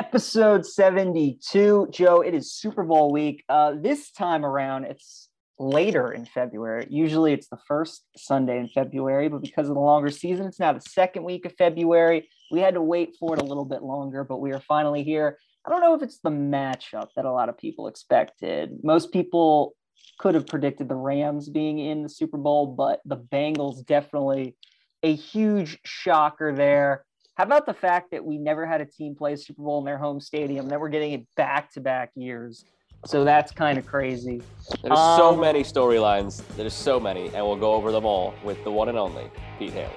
episode 72. Joe, it is Super Bowl week. Uh, this time around, it's later in February. Usually it's the first Sunday in February, but because of the longer season, it's now the second week of February. We had to wait for it a little bit longer, but we are finally here. I don't know if it's the matchup that a lot of people expected. Most people could have predicted the Rams being in the Super Bowl, but the Bengals definitely a huge shocker there. How about the fact that we never had a team play a Super Bowl in their home stadium? That we're getting it back to back years. So that's kind of crazy. There's um, so many storylines. There's so many, and we'll go over them all with the one and only Pete Hailey.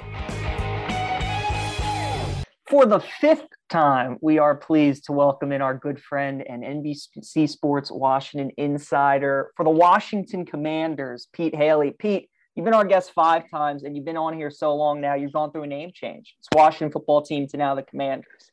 For the fifth time, we are pleased to welcome in our good friend and NBC Sports Washington insider for the Washington Commanders, Pete Hailey. Pete, You've been our guest five times, and you've been on here so long now. You've gone through a name change. It's Washington football team to now the Commanders.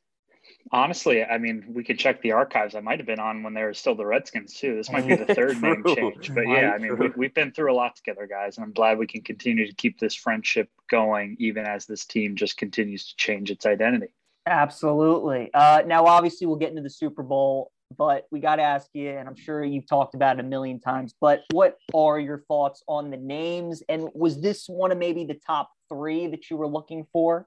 Honestly, I mean, we could check the archives. I might have been on when they were still the Redskins too. This might be the third name change, but yeah, I mean, we, we've been through a lot together, guys, and I'm glad we can continue to keep this friendship going, even as this team just continues to change its identity. Absolutely. Uh, now, obviously, we'll get into the Super Bowl but we got to ask you, and I'm sure you've talked about it a million times, but what are your thoughts on the names? And was this one of maybe the top three that you were looking for?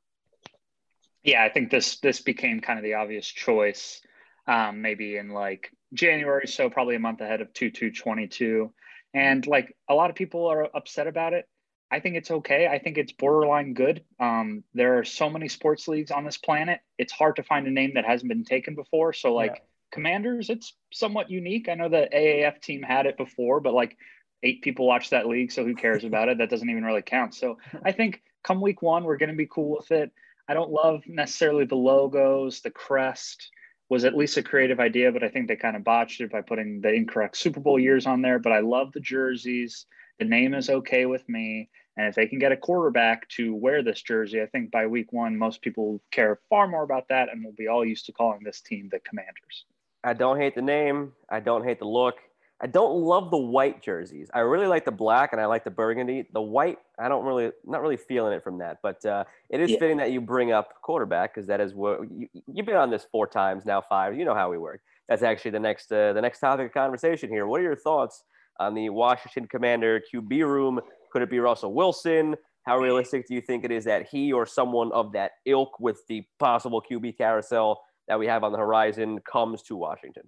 Yeah, I think this this became kind of the obvious choice, um, maybe in like January, so probably a month ahead of two two twenty two, and like a lot of people are upset about it. I think it's okay. I think it's borderline good. Um, there are so many sports leagues on this planet. It's hard to find a name that hasn't been taken before. So like. Yeah Commanders, it's somewhat unique. I know the AAF team had it before, but like eight people watch that league, so who cares about it? That doesn't even really count. So I think come week one, we're going to be cool with it. I don't love necessarily the logos, the crest was at least a creative idea, but I think they kind of botched it by putting the incorrect Super Bowl years on there. But I love the jerseys. The name is okay with me. And if they can get a quarterback to wear this jersey, I think by week one, most people care far more about that and will be all used to calling this team the Commanders. I don't hate the name. I don't hate the look. I don't love the white jerseys. I really like the black and I like the burgundy. The white, I don't really, not really feeling it from that. But uh, it is yeah. fitting that you bring up quarterback because that is what you, have been on this four times now, five. You know how we work. That's actually the next, uh, the next topic of conversation here. What are your thoughts on the Washington Commander QB room? Could it be Russell Wilson? How realistic do you think it is that he or someone of that ilk with the possible QB carousel that we have on the horizon comes to Washington?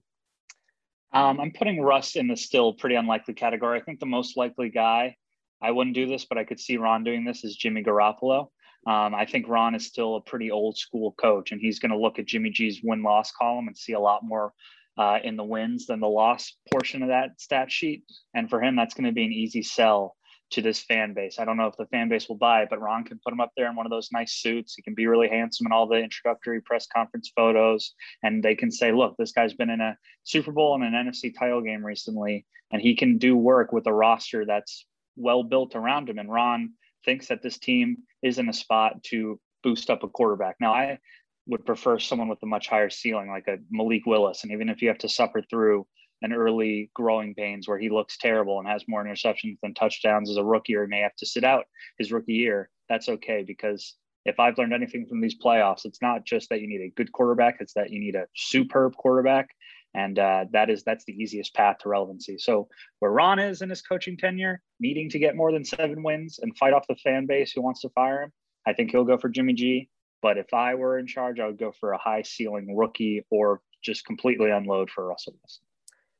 Um, I'm putting Russ in the still pretty unlikely category. I think the most likely guy, I wouldn't do this, but I could see Ron doing this, is Jimmy Garoppolo. Um, I think Ron is still a pretty old school coach, and he's going to look at Jimmy G's win loss column and see a lot more uh, in the wins than the loss portion of that stat sheet. And for him, that's going to be an easy sell to this fan base. I don't know if the fan base will buy it, but Ron can put him up there in one of those nice suits. He can be really handsome in all the introductory press conference photos. And they can say, look, this guy's been in a Super Bowl and an NFC title game recently, and he can do work with a roster that's well built around him. And Ron thinks that this team is in a spot to boost up a quarterback. Now, I would prefer someone with a much higher ceiling, like a Malik Willis. And even if you have to suffer through an early growing pains where he looks terrible and has more interceptions than touchdowns as a rookie or he may have to sit out his rookie year, that's okay because if I've learned anything from these playoffs, it's not just that you need a good quarterback; it's that you need a superb quarterback, and uh, that is that's the easiest path to relevancy. So where Ron is in his coaching tenure, needing to get more than seven wins and fight off the fan base who wants to fire him, I think he'll go for Jimmy G. But if I were in charge, I would go for a high ceiling rookie or just completely unload for Russell Wilson.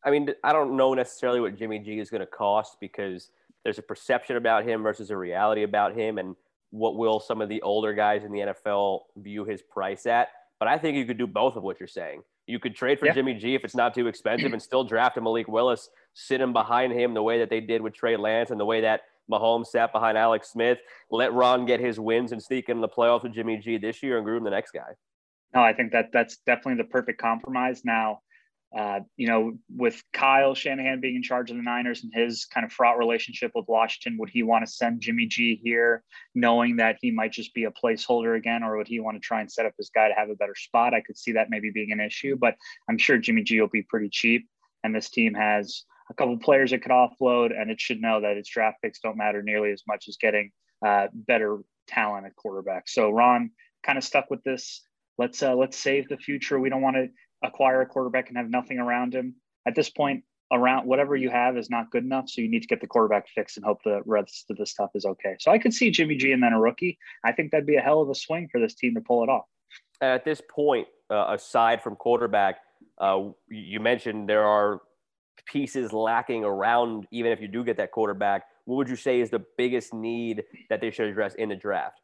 I mean, I don't know necessarily what Jimmy G is going to cost because there's a perception about him versus a reality about him, and what will some of the older guys in the NFL view his price at. But I think you could do both of what you're saying. You could trade for yeah. Jimmy G if it's not too expensive and still draft a Malik Willis, sit him behind him the way that they did with Trey Lance and the way that Mahomes sat behind Alex Smith. Let Ron get his wins and sneak in the playoffs with Jimmy G this year and groom the next guy. No, I think that that's definitely the perfect compromise. Now, uh, you know, with Kyle Shanahan being in charge of the Niners and his kind of fraught relationship with Washington, would he want to send Jimmy G here, knowing that he might just be a placeholder again, or would he want to try and set up this guy to have a better spot? I could see that maybe being an issue, but I'm sure Jimmy G will be pretty cheap, and this team has a couple players it could offload, and it should know that its draft picks don't matter nearly as much as getting uh, better talent at quarterback. So Ron kind of stuck with this. Let's uh, let's save the future. We don't want to acquire a quarterback and have nothing around him. At this point, around whatever you have is not good enough. So you need to get the quarterback fixed and hope the rest of the stuff is okay. So I could see Jimmy G and then a rookie. I think that'd be a hell of a swing for this team to pull it off. At this point, uh, aside from quarterback, uh, you mentioned there are pieces lacking around, even if you do get that quarterback. What would you say is the biggest need that they should address in the draft?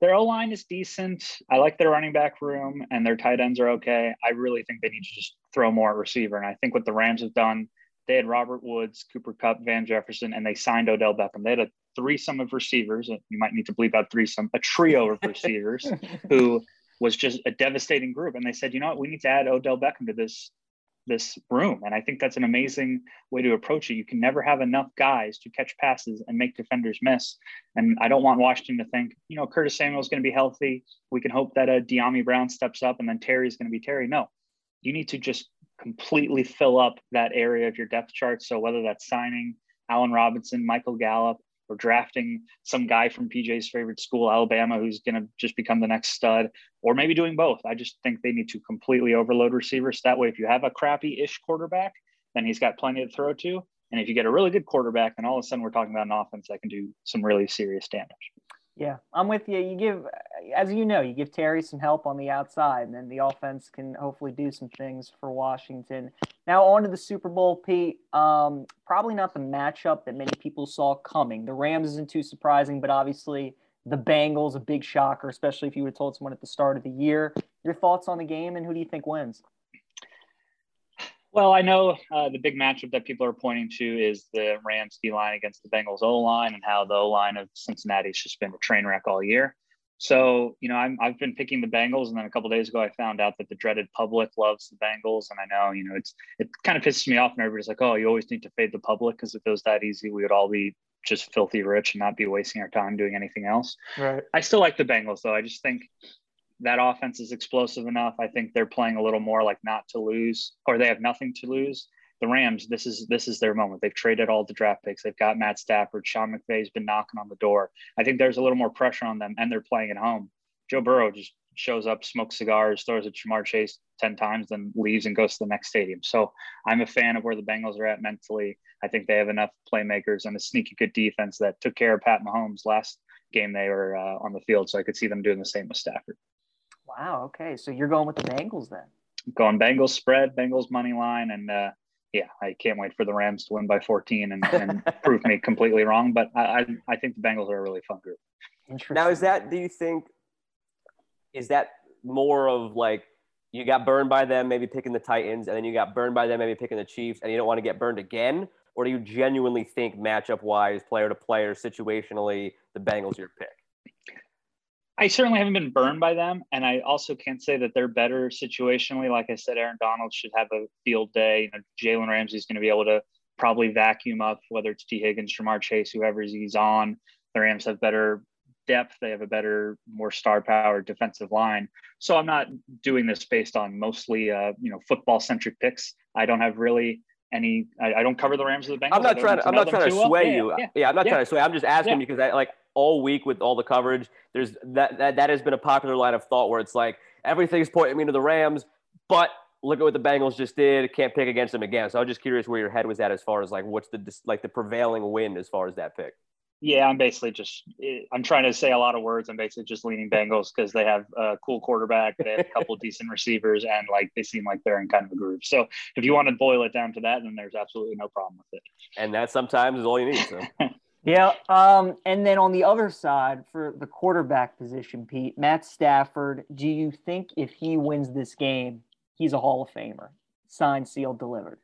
Their O line is decent. I like their running back room, and their tight ends are okay. I really think they need to just throw more at receiver. And I think what the Rams have done, they had Robert Woods, Cooper Kupp, Van Jefferson, and they signed Odell Beckham. They had a threesome of receivers. You might need to bleep out threesome, a trio of receivers who was just a devastating group. And they said, you know what, we need to add Odell Beckham to this this room. And I think that's an amazing way to approach it. You can never have enough guys to catch passes and make defenders miss. And I don't want Washington to think, you know, Curtis Samuel is going to be healthy. We can hope that a uh, Dyami Brown steps up and then Terry is going to be Terry. No, you need to just completely fill up that area of your depth chart. So whether that's signing Allen Robinson, Michael Gallup, or drafting some guy from PJ's favorite school, Alabama, who's going to just become the next stud, or maybe doing both. I just think they need to completely overload receivers. That way, if you have a crappy ish quarterback, then he's got plenty to throw to. And if you get a really good quarterback, then all of a sudden we're talking about an offense that can do some really serious damage. Yeah, I'm with you. You give, as you know, you give Terry some help on the outside, and then the offense can hopefully do some things for Washington. Now, on to the Super Bowl, Pete. Um, probably not the matchup that many people saw coming. The Rams isn't too surprising, but obviously the Bengals, a big shocker, especially if you would have told someone at the start of the year. Your thoughts on the game, and who do you think wins? Well, I know uh, the big matchup that people are pointing to is the Rams D line against the Bengals O line, and how the O line of Cincinnati has just been a train wreck all year. So, you know, i have been picking the Bengals, and then a couple days ago, I found out that the dreaded public loves the Bengals, and I know, you know, it's it kind of pisses me off, and everybody's like, "Oh, you always need to fade the public," because if it was that easy, we would all be just filthy rich and not be wasting our time doing anything else. Right. I still like the Bengals, though. I just think that offense is explosive enough. I think they're playing a little more like not to lose, or they have nothing to lose. The Rams, this is this is their moment. They've traded all the draft picks. They've got Matt Stafford. Sean McVay's been knocking on the door. I think there's a little more pressure on them, and they're playing at home. Joe Burrow just shows up, smokes cigars, throws at Ja'Marr Chase 10 times, then leaves and goes to the next stadium. So I'm a fan of where the Bengals are at mentally. I think they have enough playmakers and a sneaky good defense that took care of Pat Mahomes last game they were uh, on the field. So I could see them doing the same with Stafford. Wow. Okay. So you're going with the Bengals then? Going Bengals spread, Bengals money line, and uh, yeah, I can't wait for the Rams to win by 14 and, and prove me completely wrong. But I, I, I think the Bengals are a really fun group. Now, is that? Do you think? Is that more of like you got burned by them, maybe picking the Titans, and then you got burned by them, maybe picking the Chiefs, and you don't want to get burned again? Or do you genuinely think matchup wise, player to player, situationally, the Bengals your pick? I certainly haven't been burned by them. And I also can't say that they're better situationally. Like I said, Aaron Donald should have a field day. You know, Jalen Ramsey is going to be able to probably vacuum up, whether it's Tee Higgins, Ja'Marr Chase, whoever he's on. The Rams have better depth. They have a better, more star powered defensive line. So I'm not doing this based on mostly, uh, you know, football centric picks. I don't have really any. I, I, don't cover the Rams or the Bengals. I'm not trying. To, I'm not trying to sway well. you. Yeah, yeah. yeah, I'm not yeah. trying to sway. I'm just asking because I like all week with all the coverage. There's that, that that has been a popular line of thought where it's like everything's pointing me to the Rams, but look at what the Bengals just did. Can't pick against them again. So I'm just curious where your head was at as far as like what's the like the prevailing wind as far as that pick. Yeah, I'm basically just I'm trying to say a lot of words. I'm basically just leaning Bengals because they have a cool quarterback, they have a couple decent receivers, and like they seem like they're in kind of a groove. So if you want to boil it down to that, then there's absolutely no problem with it. And that sometimes is all you need. So. Yeah. Um, and then on the other side for the quarterback position, Pete, Matt Stafford, do you think if he wins this game, he's a Hall of Famer? Signed, sealed, delivered.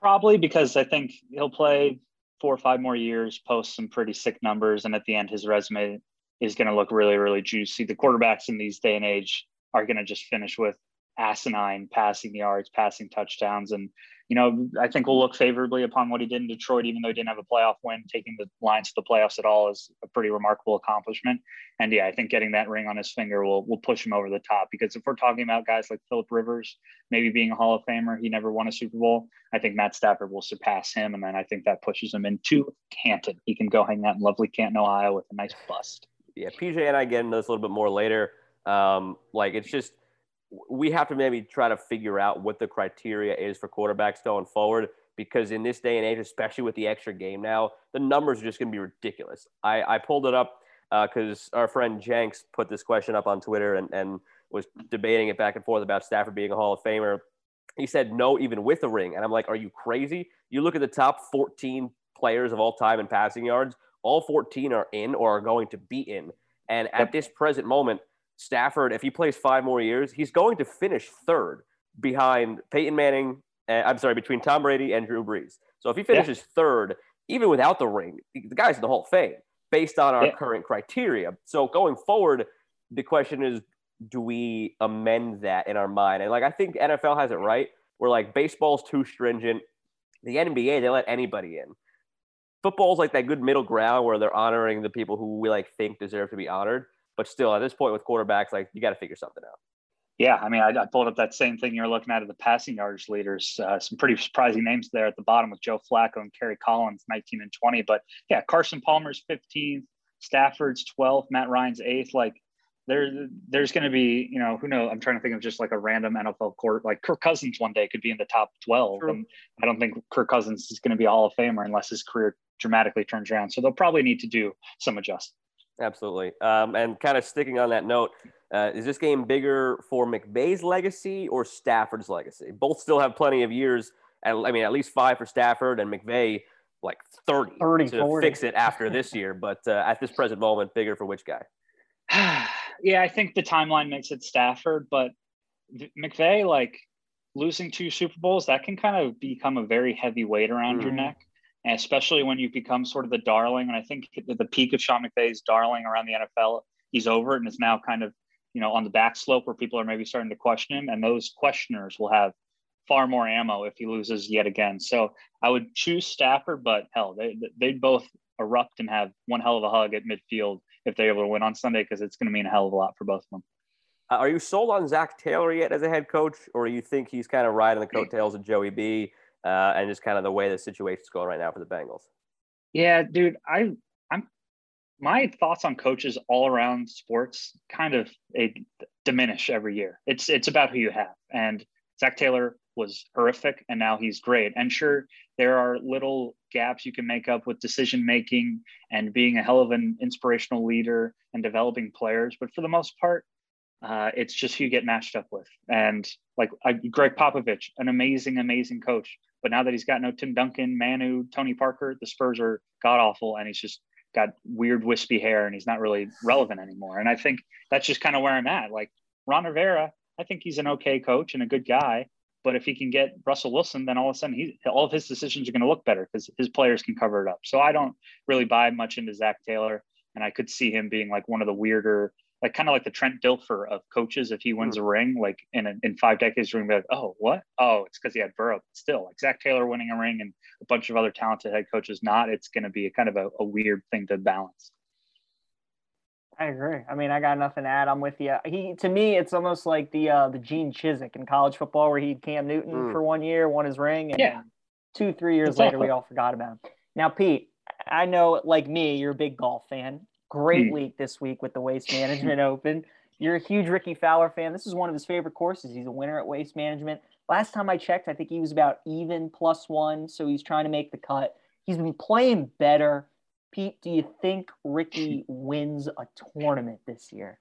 Probably because I think he'll play four or five more years, post some pretty sick numbers, and at the end, his resume is going to look really, really juicy. The quarterbacks in these day and age are going to just finish with asinine passing yards, passing touchdowns, and you know, I think we'll look favorably upon what he did in Detroit, even though he didn't have a playoff win. Taking the Lions to the playoffs at all is a pretty remarkable accomplishment. And yeah, I think getting that ring on his finger will will push him over the top. Because if we're talking about guys like Philip Rivers, maybe being a Hall of Famer, he never won a Super Bowl. I think Matt Stafford will surpass him, and then I think that pushes him into Canton. He can go hang out in lovely Canton, Ohio, with a nice bust. Yeah, PJ and I get into this a little bit more later. Um, like it's just we have to maybe try to figure out what the criteria is for quarterbacks going forward because in this day and age, especially with the extra game now, the numbers are just going to be ridiculous. I, I pulled it up because uh, our friend Jenks put this question up on Twitter and, and was debating it back and forth about Stafford being a Hall of Famer. He said no, even with a ring. And I'm like, are you crazy? You look at the top 14 players of all time in passing yards, all 14 are in or are going to be in. And at this present moment, Stafford, if he plays five more years, he's going to finish third behind Peyton Manning. Uh, I'm sorry, between Tom Brady and Drew Brees. So if he finishes yeah. third, even without the ring, the guy's in the Hall of Fame based on our yeah. current criteria. So going forward, the question is, do we amend that in our mind? And like I think NFL has it right. We're like baseball's too stringent. The NBA they let anybody in. Football's like that good middle ground where they're honoring the people who we like think deserve to be honored. But still, at this point with quarterbacks, like you got to figure something out. Yeah, I mean, I, I, pulled up that same thing you're looking at of the passing yardage leaders. Uh, some pretty surprising names there at the bottom with Joe Flacco and Kerry Collins, 19 and 20. But yeah, Carson Palmer's 15th, Stafford's 12th, Matt Ryan's 8th. Like there, there's going to be, you know, who knows? I'm trying to think of just like a random NFL court. Like Kirk Cousins one day could be in the top 12. True. And I don't think Kirk Cousins is going to be a Hall of Famer unless his career dramatically turns around. So they'll probably need to do some adjustments. Absolutely. Um, and kind of sticking on that note, uh, is this game bigger for McVay's legacy or Stafford's legacy? Both still have plenty of years. At, I mean, at least five for Stafford and McVay, like 30, 30 to 40. fix it after this year. But uh, at this present moment, bigger for which guy? yeah, I think the timeline makes it Stafford, but McVay, like losing two Super Bowls, that can kind of become a very heavy weight around mm. your neck and especially when you become sort of the darling. And I think the peak of Sean McVay's darling around the NFL, he's over it and is now kind of, you know, on the back slope where people are maybe starting to question him. And those questioners will have far more ammo if he loses yet again. So I would choose Stafford, but hell, they they both erupt and have one hell of a hug at midfield if they're able to win on Sunday because it's going to mean a hell of a lot for both of them. Uh, are you sold on Zac Taylor yet as a head coach, or do you think he's kind of riding the coattails of Joey B? Uh, and just kind of the way the situation's going right now for the Bengals. Yeah, dude, I I'm my thoughts on coaches all around sports kind of diminish every year. It's it's about who you have, and Zac Taylor was horrific, and now he's great. And sure, there are little gaps you can make up with decision making and being a hell of an inspirational leader and developing players, but for the most part, uh, it's just who you get matched up with. And like I, Gregg Popovich, an amazing, amazing coach, but now that he's got no Tim Duncan, Manu, Tony Parker, the Spurs are god awful, and he's just got weird wispy hair, and he's not really relevant anymore. And I think that's just kind of where I'm at. Like Ron Rivera, I think he's an okay coach and a good guy, but if he can get Russell Wilson, then all of a sudden he all of his decisions are going to look better because his players can cover it up. So I don't really buy much into Zac Taylor, and I could see him being like one of the weirder like kind of like the Trent Dilfer of coaches. If he wins mm. a ring, like in a, in five decades, we're gonna be like, oh, what? Oh, it's because he had Burrow. But still, like Zac Taylor winning a ring and a bunch of other talented head coaches not. It's gonna be a kind of a, a weird thing to balance. I agree. I mean, I got nothing to add. I'm with you. He to me, it's almost like the uh, the Gene Chizik in college football, where he had Cam Newton mm. for one year, won his ring, and yeah. two three years later, we all forgot about him. Now, Pete, I know, like me, you're a big golf fan. Great mm. week this week with the Waste Management Open. You're a huge Rickie Fowler fan. This is one of his favorite courses. He's a winner at Waste Management. Last time I checked, I think he was about even plus one, so he's trying to make the cut. He's been playing better. Pete, do you think Rickie wins a tournament this year?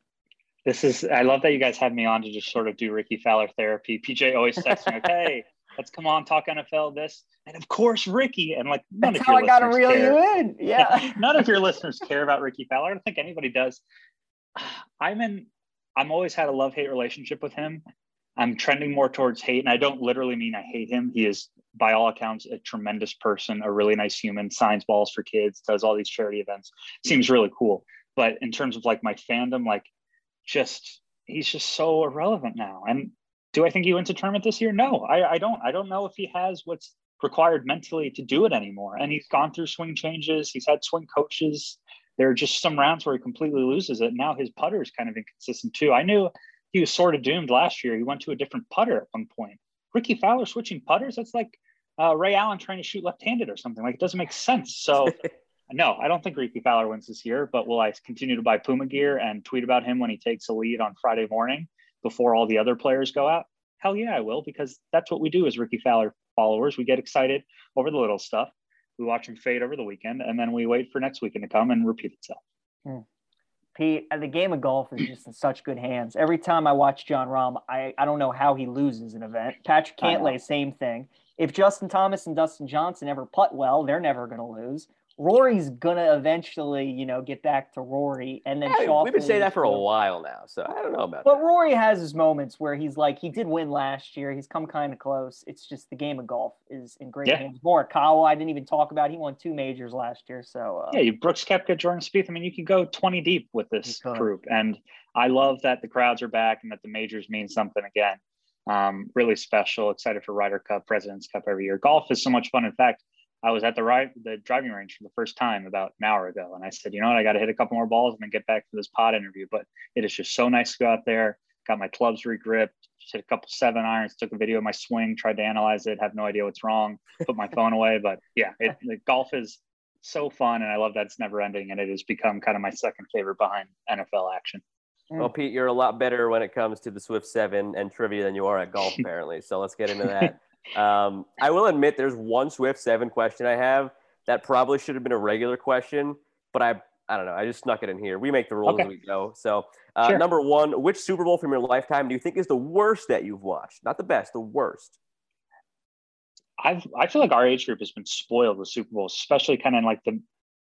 This is I love that you guys had me on to just sort of do Rickie Fowler therapy. PJ always texts me, okay, let's come on, talk NFL this. And of course, Rickie. And like, none That's of your how I got to reel care. you in. Yeah. none of your listeners care about Rickie Fowler. I don't think anybody does. I'm in, I'm always had a love hate relationship with him. I'm trending more towards hate. And I don't literally mean I hate him. He is, by all accounts, a tremendous person, a really nice human, signs balls for kids, does all these charity events. Seems really cool. But in terms of like my fandom, like just, he's just so irrelevant now. And do I think he wins a tournament this year? No, I, I don't. I don't know if he has what's required mentally to do it anymore. And he's gone through swing changes. He's had swing coaches. There are just some rounds where he completely loses it. Now his putter is kind of inconsistent too. I knew he was sort of doomed last year. He went to a different putter at one point. Rickie Fowler switching putters. That's like uh, Ray Allen trying to shoot left-handed or something. Like it doesn't make sense. So. no, I don't think Rickie Fowler wins this year, but will I continue to buy Puma gear and tweet about him when he takes a lead on Friday morning? Before all the other players go out? Hell yeah, I will, because that's what we do as Rickie Fowler followers. We get excited over the little stuff. We watch them fade over the weekend, and then we wait for next weekend to come and repeat itself. Hmm. Pete, uh, the game of golf is just in such good hands. Every time I watch Jon Rahm, I, I don't know how he loses an event. Patrick Cantlay, same thing. If Justin Thomas and Dustin Johnson ever putt well, they're never going to lose. Rory's gonna eventually, you know, get back to Rory, and then yeah, we've been saying that for a while now, so I don't know about. But that. Rory has his moments where he's like, he did win last year. He's come kind of close. It's just the game of golf is in great yeah. hands. Morikawa, I didn't even talk about. He won two majors last year, so uh, yeah, you Brooks Koepka, Jordan Spieth. I mean, you can go twenty deep with this group, and I love that the crowds are back and that the majors mean something again. Um, really special. Excited for Ryder Cup, Presidents Cup every year. Golf is so much fun. In fact I was at the right the driving range for the first time about an hour ago, and I said, you know what, I got to hit a couple more balls and then get back to this pod interview. But it is just so nice to go out there. Got my clubs regripped, just hit a couple seven irons, took a video of my swing, tried to analyze it, have no idea what's wrong, put my phone away. But yeah, it, golf is so fun, and I love that it's never ending, and it has become kind of my second favorite behind NFL action. Well, Pete, you're a lot better when it comes to the Swift Seven and trivia than you are at golf, apparently. so let's get into that. Um, I will admit there's one Swift seven question I have that probably should have been a regular question, but I I don't know. I just snuck it in here. We make the rules okay. as we go. So, uh, sure. number one, which Super Bowl from your lifetime do you think is the worst that you've watched? Not the best, the worst. I've I feel like our age group has been spoiled with Super Bowls, especially kind of like the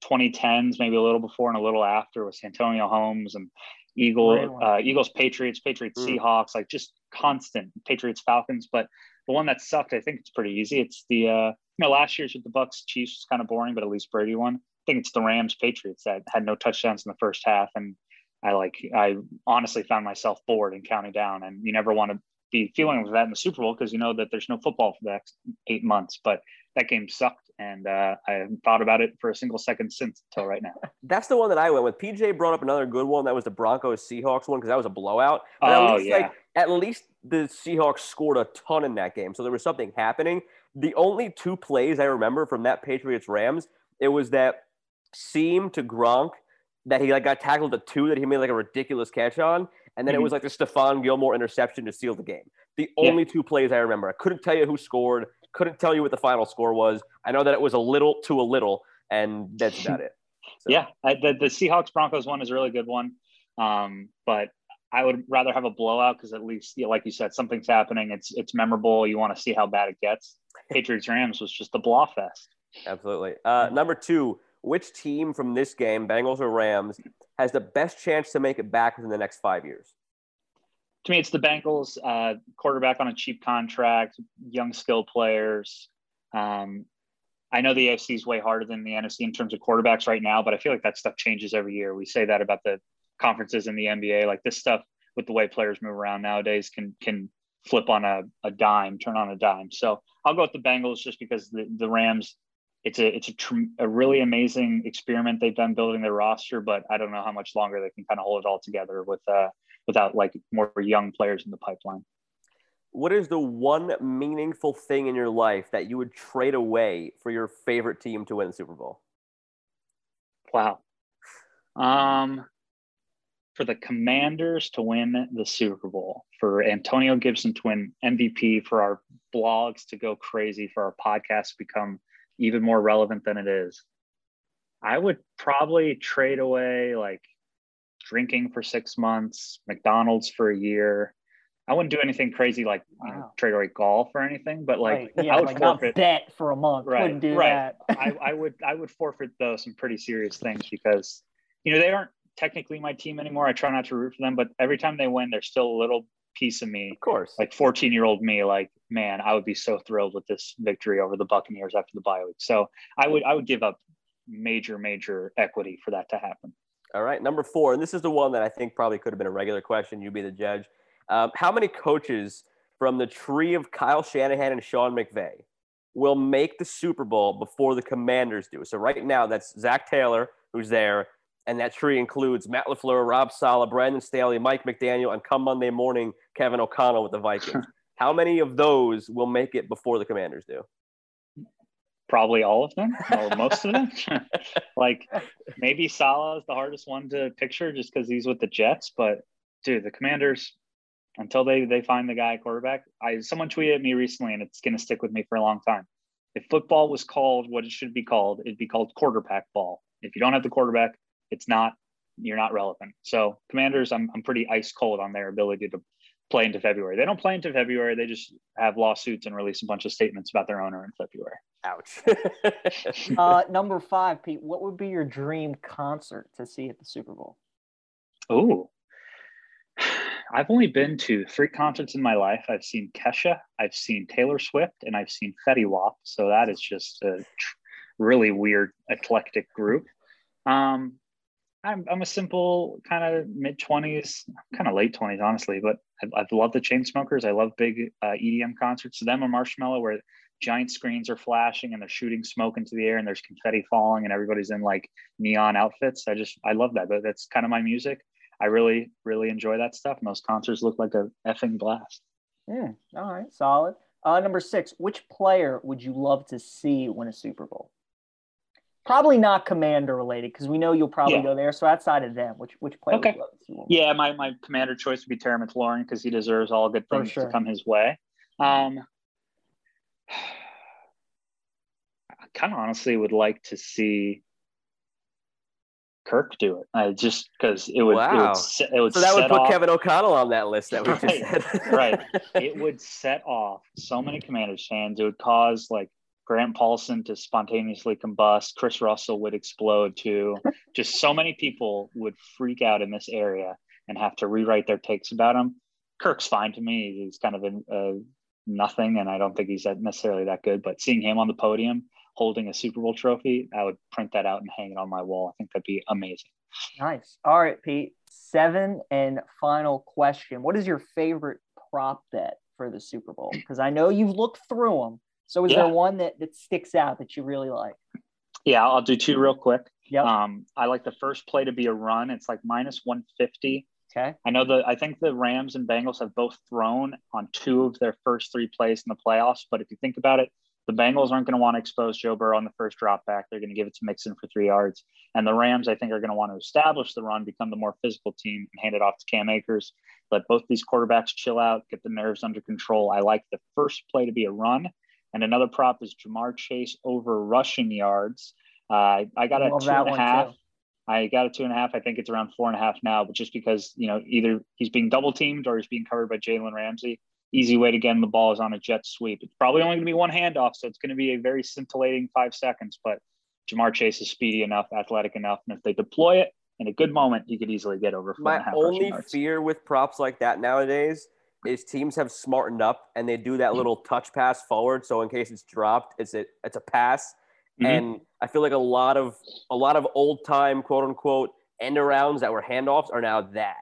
2010s, maybe a little before and a little after with Santonio Holmes and Eagle, uh, Eagles, Patriots, Patriots, mm. Seahawks, like just constant Patriots, Falcons. But the one that sucked, I think it's pretty easy. It's the uh, you know last year's with the Bucks Chiefs was kind of boring, but at least Brady won. I think it's the Rams Patriots that had no touchdowns in the first half, and I like I honestly found myself bored and counting down. And you never want to be feeling that in the Super Bowl because you know that there's no football for the next eight months. But that game sucked, and uh, I haven't thought about it for a single second since until right now. That's the one that I went with. PJ brought up another good one. That was the Broncos Seahawks one because that was a blowout. But oh at least, yeah. Like, at least the Seahawks scored a ton in that game, so there was something happening. The only two plays I remember from that Patriots Rams, it was that seam to Gronk that he like got tackled at two that he made like a ridiculous catch on, and then mm-hmm. it was like the Stephon Gilmore interception to seal the game. The only yeah. two plays I remember. I couldn't tell you who scored. Couldn't tell you what the final score was. I know that it was a little to a little, and that's about it. So. Yeah, I, the, the Seahawks Broncos one is a really good one. Um, but I would rather have a blowout because at least, you know, like you said, something's happening. It's it's memorable. You want to see how bad it gets. Patriots Rams was just a blah fest. Absolutely. Uh, number two, which team from this game, Bengals or Rams, has the best chance to make it back within the next five years? To me, it's the Bengals uh, quarterback on a cheap contract, young skill players. Um, I know the AFC is way harder than the NFC in terms of quarterbacks right now, but I feel like that stuff changes every year. We say that about the conferences in the NBA. Like this stuff with the way players move around nowadays can can flip on a, a dime, turn on a dime. So I'll go with the Bengals just because the, the Rams, it's a it's a, tr- a really amazing experiment they've done building their roster, but I don't know how much longer they can kind of hold it all together with uh, without like more young players in the pipeline. What is the one meaningful thing in your life that you would trade away for your favorite team to win the Super Bowl? Wow. Um, for the Commanders to win the Super Bowl, for Antonio Gibson to win MVP, for our blogs to go crazy, for our podcast to become even more relevant than it is, I would probably trade away like drinking for six months, McDonald's for a year. I wouldn't do anything crazy like uh, wow. you know, trade away golf or anything, but like right. yeah, I would like forfeit bet for a month. Right, wouldn't do right. that. I, I would I would forfeit those some pretty serious things because you know they aren't technically my team anymore. I try not to root for them, but every time they win, there's still a little piece of me. Of course. Like 14 year old me, like, man, I would be so thrilled with this victory over the Buccaneers after the bye week. So I would I would give up major, major equity for that to happen. All right, number four, and this is the one that I think probably could have been a regular question. You be the judge. Um, how many coaches from the tree of Kyle Shanahan and Sean McVay will make the Super Bowl before the Commanders do? So right now, that's Zac Taylor who's there, and that tree includes Matt LaFleur, Rob Saleh, Brandon Staley, Mike McDaniel, and come Monday morning, Kevin O'Connell with the Vikings. how many of those will make it before the Commanders do? Probably all of them or most of them. like maybe Saleh is the hardest one to picture just because he's with the Jets, but dude, the Commanders, until they they find the guy quarterback. I someone tweeted at me recently, and it's going to stick with me for a long time. If football was called what it should be called, it'd be called quarterback ball. If you don't have the quarterback, it's not you're not relevant. So Commanders, I'm I'm pretty ice cold on their ability to play into February. They don't play into February. They just have lawsuits and release a bunch of statements about their owner in February. Ouch. uh, number five, Pete. What would be your dream concert to see at the Super Bowl? Oh, I've only been to three concerts in my life. I've seen Kesha, I've seen Taylor Swift, and I've seen Fetty Wap. So that is just a really weird, eclectic group. Um, I'm, I'm a simple kind of mid 20s, kind of late 20s, honestly, but I, I love the Chainsmokers. I love big uh, EDM concerts. To them, a Marshmello where giant screens are flashing and they're shooting smoke into the air and there's confetti falling and everybody's in like neon outfits. I just, I love that. But that's kind of my music. I really, really enjoy that stuff. And those concerts look like a effing blast. Yeah. All right. Solid. Uh, number six, which player would you love to see win a Super Bowl? Probably not commander related because we know you'll probably yeah. go there. So outside of them, which which player? Okay. Yeah, my, my commander choice would be Terry McLaurin because he deserves all good things sure. to come his way. Um, I kind of honestly would like to see Kirk do it. I just because it would. Wow. It would, it would so that would put off, Kevin O'Connell on that list that we right, just said. right. It would set off so many Commanders fans. It would cause like Grant Paulson to spontaneously combust. Chris Russell would explode too. Just so many people would freak out in this area and have to rewrite their takes about him. Kirk's fine to me. He's kind of a, a uh, nothing, and I don't think he's necessarily that good. But seeing him on the podium holding a Super Bowl trophy, I would print that out and hang it on my wall. I think that'd be amazing. Nice. All right, Pete. Seven and final question. What is your favorite prop bet for the Super Bowl? Because I know you've looked through them. So is yeah. there one that, that sticks out that you really like? Yeah, I'll do two real quick. Yeah. Um, I like the first play to be a run. It's like minus 150. Okay. I know the I think the Rams and Bengals have both thrown on two of their first three plays in the playoffs. But if you think about it, the Bengals aren't going to want to expose Joe Burrow on the first drop back. They're going to give it to Mixon for three yards. And the Rams, I think, are going to want to establish the run, become the more physical team, and hand it off to Cam Akers. Let both these quarterbacks chill out, get the nerves under control. I like the first play to be a run. And another prop is Ja'Marr Chase over rushing yards. Uh, I got a two and a half. Too. I got a two and a half. I think it's around four and a half now, but just because, you know, either he's being double teamed or he's being covered by Jalen Ramsey easy way to get him the ball is on a jet sweep. It's probably only going to be one handoff, so it's going to be a very scintillating five seconds. But Ja'Marr Chase is speedy enough, athletic enough, and if they deploy it in a good moment, he could easily get over. My only fear with props like that nowadays is teams have smartened up and they do that little touch pass forward. So in case it's dropped, it's a it's a pass. Mm-hmm. And I feel like a lot of a lot of old time quote unquote end arounds that were handoffs are now that.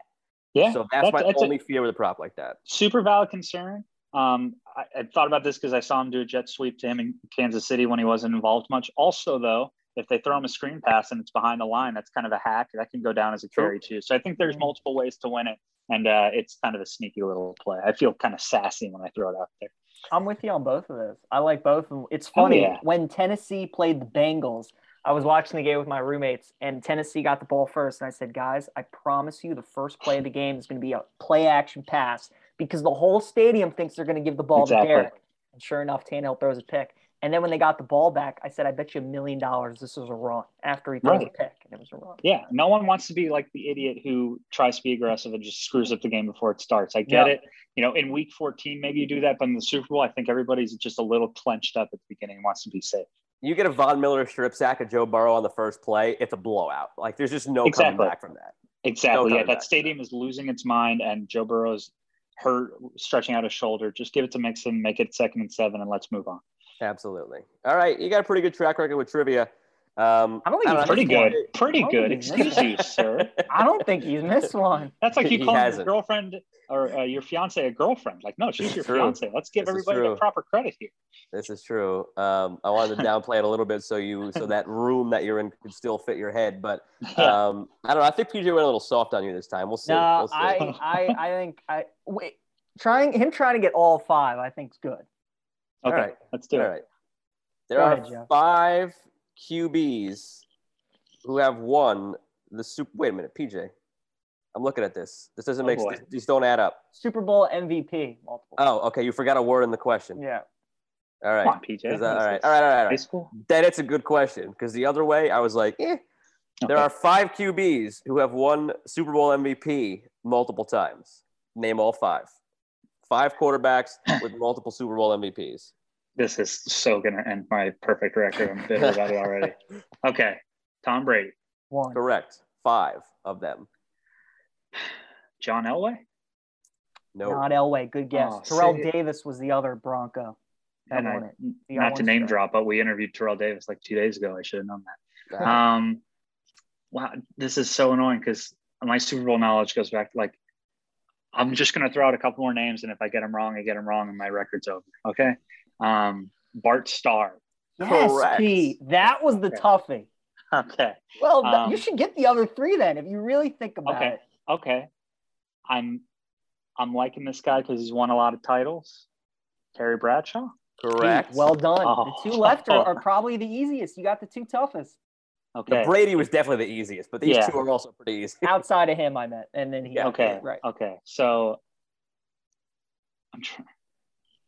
Yeah. So that's, that's my that's only fear with a prop like that. Super valid concern. Um, I, I thought about this because I saw him do a jet sweep to him in Kansas City when he wasn't involved much. Also, though, if they throw him a screen pass and it's behind the line, that's kind of a hack. That can go down as a carry too. So I think there's multiple ways to win it, and uh, it's kind of a sneaky little play. I feel kind of sassy when I throw it out there. I'm with you on both of those. I like both. It's funny oh, yeah. when Tennessee played the Bengals. I was watching the game with my roommates, and Tennessee got the ball first. And I said, guys, I promise you, the first play of the game is going to be a play action pass because the whole stadium thinks they're going to give the ball exactly. to Derrick. And sure enough, Tannehill throws a pick. And then when they got the ball back, I said, I bet you a million dollars this was a run after he threw right. a pick. And it was a run. Yeah. No one wants to be like the idiot who tries to be aggressive and just screws up the game before it starts. I get yep. it. You know, in week 14, maybe you do that, but in the Super Bowl, I think everybody's just a little clenched up at the beginning and wants to be safe you get a Von Miller strip sack of Joe Burrow on the first play, it's a blowout. Like there's just no exactly. coming back from that. Exactly. No yeah, that stadium is losing its mind, and Joe Burrow's hurt, stretching out his shoulder. Just give it to Mixon, make it second and seven, and let's move on. Absolutely. All right, you got a pretty good track record with trivia. Um, I don't think he's pretty good. Pretty good. Excuse you, sir. I don't think he's missed one. That's like you calling your girlfriend or uh, your fiance a girlfriend. Like, no, she's your true. fiance. Let's give this everybody the proper credit here. This is true. Um, I wanted to downplay it a little bit so you so that room that you're in could still fit your head. But um, I don't know. I think PJ went a little soft on you this time. We'll see. No, we'll see. I, I I think I wait. Trying him trying to get all five, I think is good. Okay, all right. let's do all it. Right. There Go are ahead, five QBs who have won the Super. Wait a minute, PJ. I'm looking at this. This doesn't Oh, make boy. sense. These don't add up. Super Bowl MVP, multiple. Oh, okay. You forgot a word in the question. yeah. All right. Come on, PJ. Is that- What all is right. this? All right. All right. High school. Then it's a good question because the other way, I was like, eh. There are five QBs who have won Super Bowl MVP multiple times. Name all five. Five quarterbacks with multiple Super Bowl MVPs. This is so gonna end my perfect record. I'm bitter about it already. Okay, Tom Brady, One. Correct. Five of them. John Elway. No. Not Elway. Good guess. Oh, Terrell see- Davis was the other Bronco. That And I, won it. Not to one name drop, but we interviewed Terrell Davis like two days ago. I should have known that. Um, wow, this is so annoying because my Super Bowl knowledge goes back to like, I'm just gonna throw out a couple more names, and if I get them wrong, I get them wrong, and my record's over. Okay. Um, Bart Starr. Yes, Correct. Pete. That was the Okay. toughie. Okay. Well, Um, you should get the other three then if you really think about Okay. it. Okay. I'm I'm liking this guy because he's won a lot of titles. Terry Bradshaw. Correct. Pete, well done. Oh. The two left are, are probably the easiest. You got the two toughest. The Okay. Brady was definitely the easiest, but these Yeah. two are also pretty easy. Outside of him, I meant. And then he. Yeah, Okay. Right. Okay. So I'm trying.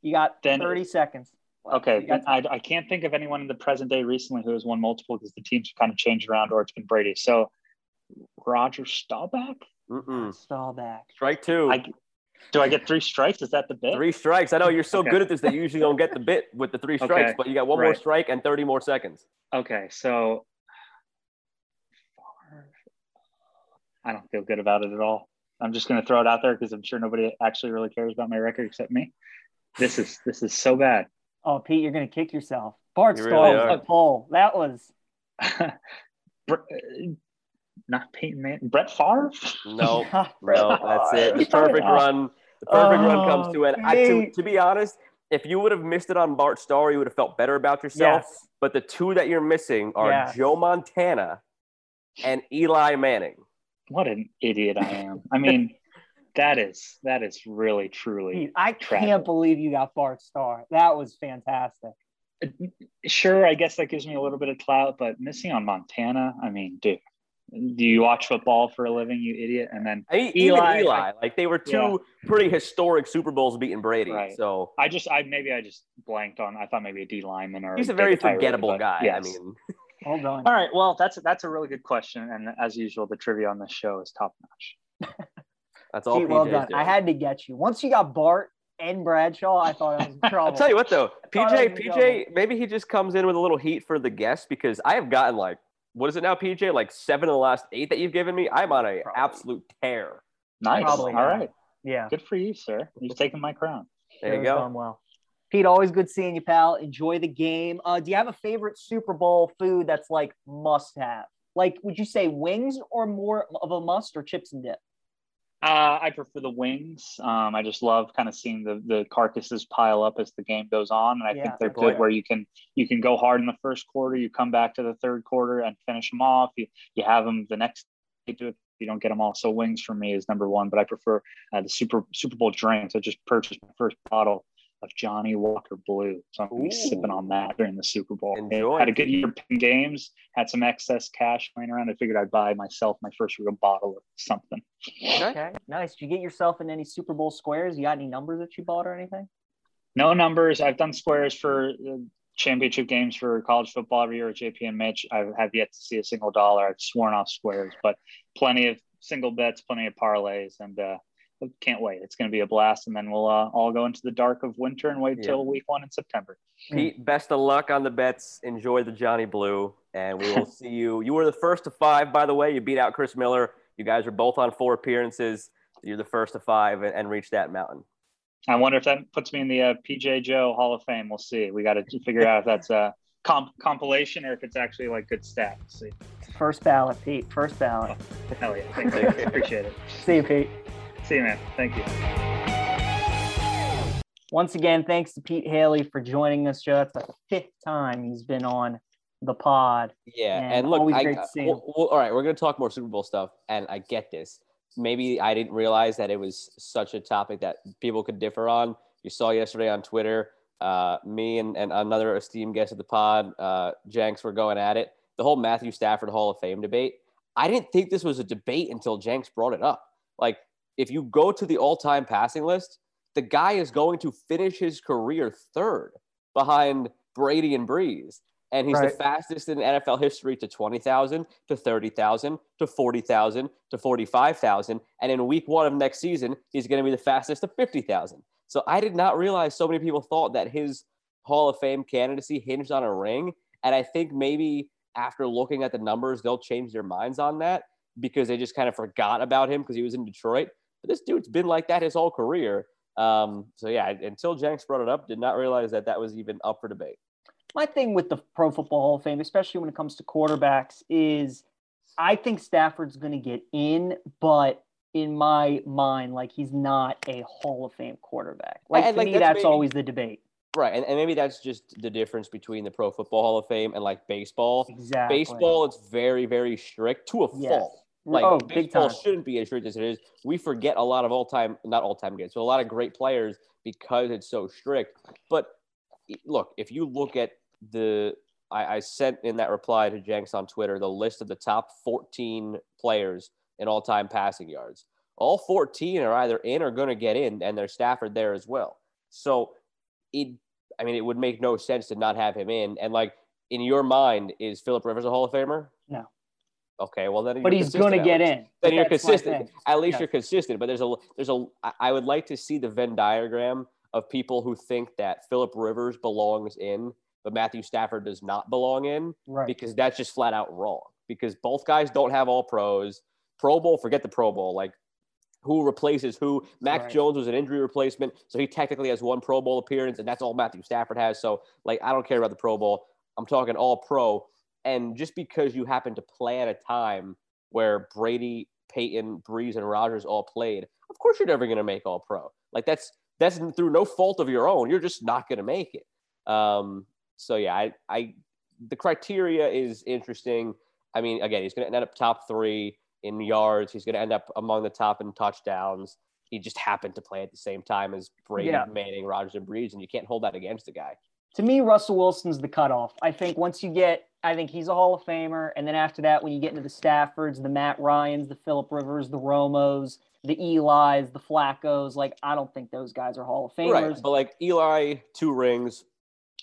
You got Then- 30 seconds. Okay, got I, I can't think of anyone in the present day recently who has won multiple because the teams have kind of changed around or it's been Brady. So Roger Staubach? Mm-mm. Staubach. Strike two. I, do I get three strikes? Is that the bit? Three strikes. I know you're so Okay. good at this that you usually don't get the bit with the three strikes, Okay. but you got one more strike and 30 more seconds. Okay, so I don't feel good about it at all. I'm just going to throw it out there because I'm sure nobody actually really cares about my record except me. This is this is so bad. Oh, Pete, you're going to kick yourself. Bart You Starr really was are. the poll. That was. Not Peyton Man, Brett Favre. No, no, that's it. The perfect oh. run. The perfect run comes Oh, to an. I, to, to be honest, if you would have missed it on Bart Starr, you would have felt better about yourself. Yes. But the two that you're missing are Yes. Joe Montana and Eli Manning. What an idiot I am. I mean, that is that is really truly Pete, I tragic. can't believe you got Bart Starr. That was fantastic. sure. I guess that gives me a little bit of clout, but missing on Montana. I mean, dude, do you watch football for a living, you idiot? And then I mean, Eli, even Eli, like they were two Yeah. pretty historic Super Bowls beating Brady. Right. So I just I maybe I just blanked on. I thought maybe a D lineman or he's a very David Tyree, forgettable but guy. I mean, Hold on. All right. Well, that's that's a really good question, and as usual, the trivia on this show is top notch. that's all Pete, well done. doing. I had to get you. Once you got Bart and Bradshaw, I thought I was in trouble. I'll tell you what though, thought I PJ, was in PJ, maybe he just comes in with a little heat for the guests because I have gotten like, what is it now, PJ? Like seven of the last eight that you've given me. I'm on a Probably. absolute tear. Nice. Probably All not. right. Yeah. Good for you, sir. You've taken my crown. There you go. well. Pete, always good seeing you, pal. Enjoy the game. Uh, do you have a favorite Super Bowl food that's like must have? Like, would you say wings or more of a must or chips and dip? Uh, I prefer the wings. Um, I just love kind of seeing the the carcasses pile up as the game goes on, and I Yeah. think they're Good point. where you can you can go hard in the first quarter, you come back to the third quarter and finish them off. You you have them the next day to it. You don't get them all. So wings for me is number one, but I prefer uh, the Super Super Bowl drinks. I just purchased my first bottle of Johnnie Walker Blue, so I'm gonna be sipping on that during the Super Bowl. Enjoy. Had a good year picking games. Had some excess cash laying around. I figured I'd buy myself my first real bottle of something. Okay. Okay, nice. Did you get yourself in any Super Bowl squares? You got any numbers that you bought or anything? No numbers. I've done squares for uh, championship games for college football every year with JP and Mitch. I have yet to see a single dollar. I've sworn off squares, but plenty of single bets, plenty of parlays, and uh, can't wait. It's going to be a blast. And then we'll uh, all go into the dark of winter and wait Yeah. till week one in September. Pete, best of luck on the bets. Enjoy the Johnnie Blue, and we will see you. You were the first to five, by the way. You beat out Chris Miller. You guys are both on four appearances. You're the first to five and, and reach that mountain. I wonder if that puts me in the uh, PJ Joe Hall of Fame. We'll see. We got to figure out if that's a comp- compilation or if it's actually like good stats. See. First ballot, Pete. First ballot. Hell yeah. Thanks. Appreciate it. See you, Pete. See you, man. Thank you. Once again, thanks to Pete Hailey for joining us, Joe. That's the fifth time he's been on the pod. Yeah, Man, and look, always I, great to see well, well, all right, we're gonna talk more Super Bowl stuff, and I get this. Maybe I didn't realize that it was such a topic that people could differ on. You saw yesterday on Twitter, uh, me and, and another esteemed guest of the pod, uh, Jenks, were going at it. The whole Matthew Stafford Hall of Fame debate. I didn't think this was a debate until Jenks brought it up. Like if you go to the all-time passing list, the guy is going to finish his career third behind Brady and Brees. And he's right. the fastest in NFL history to 20,000, to 30,000, to 40,000, to 45,000. And in week one of next season, he's going to be the fastest to 50,000. So I did not realize so many people thought that his Hall of Fame candidacy hinged on a ring. And I think maybe after looking at the numbers, they'll change their minds on that because they just kind of forgot about him because he was in Detroit. But this dude's been like that his whole career. Um, so yeah, until Jenks brought it up, did not realize that that was even up for debate. My thing with the Pro Football Hall of Fame, especially when it comes to quarterbacks, is I think Stafford's going to get in, but in my mind, like he's not a Hall of Fame quarterback. Like and, to like, me, that's, that's maybe, always the debate. Right, and, and maybe that's just the difference between the Pro Football Hall of Fame and like baseball. Exactly. Baseball, it's very, very strict to a yes. fault. Like oh, baseball shouldn't be as strict as it is. We forget a lot of all time, not all time games, so a lot of great players because it's so strict. But look, if you look at the, I, I sent in that reply to Jenks on Twitter the list of the top 14 players in all time passing yards. All 14 are either in or going to get in, and there's Stafford there as well. So it, I mean, it would make no sense to not have him in. And like in your mind, is Philip Rivers a Hall of Famer? No. Okay, well then, but he's going to get in. Then you're consistent. At least you're consistent. But there's a there's a. I would like to see the Venn diagram of people who think that Philip Rivers belongs in, but Matthew Stafford does not belong in, right? Because that's just flat out wrong. Because both guys don't have all pros. Pro Bowl, forget the Pro Bowl. Like who replaces who. Mac right. Jones was an injury replacement, so he technically has one Pro Bowl appearance, and that's all Matthew Stafford has. So, like, I don't care about the Pro Bowl. I'm talking all pro. And just because you happen to play at a time where Brady, Peyton, Brees, and Rodgers all played, of course you're never going to make all pro. Like that's that's through no fault of your own. You're just not going to make it. Um, so yeah, I, I the criteria is interesting. I mean, again, he's going to end up top three in yards. He's going to end up among the top in touchdowns. He just happened to play at the same time as Brady, yeah. Manning, Rodgers, and Brees, and you can't hold that against the guy. To me, Russell Wilson's the cutoff. I think once you get, I think he's a Hall of Famer, and then after that, when you get into the Staffords, the Matt Ryans, the Philip Rivers, the Romos, the Eli's, the Flaccos, like I don't think those guys are Hall of Famers. Right, but like Eli, two rings.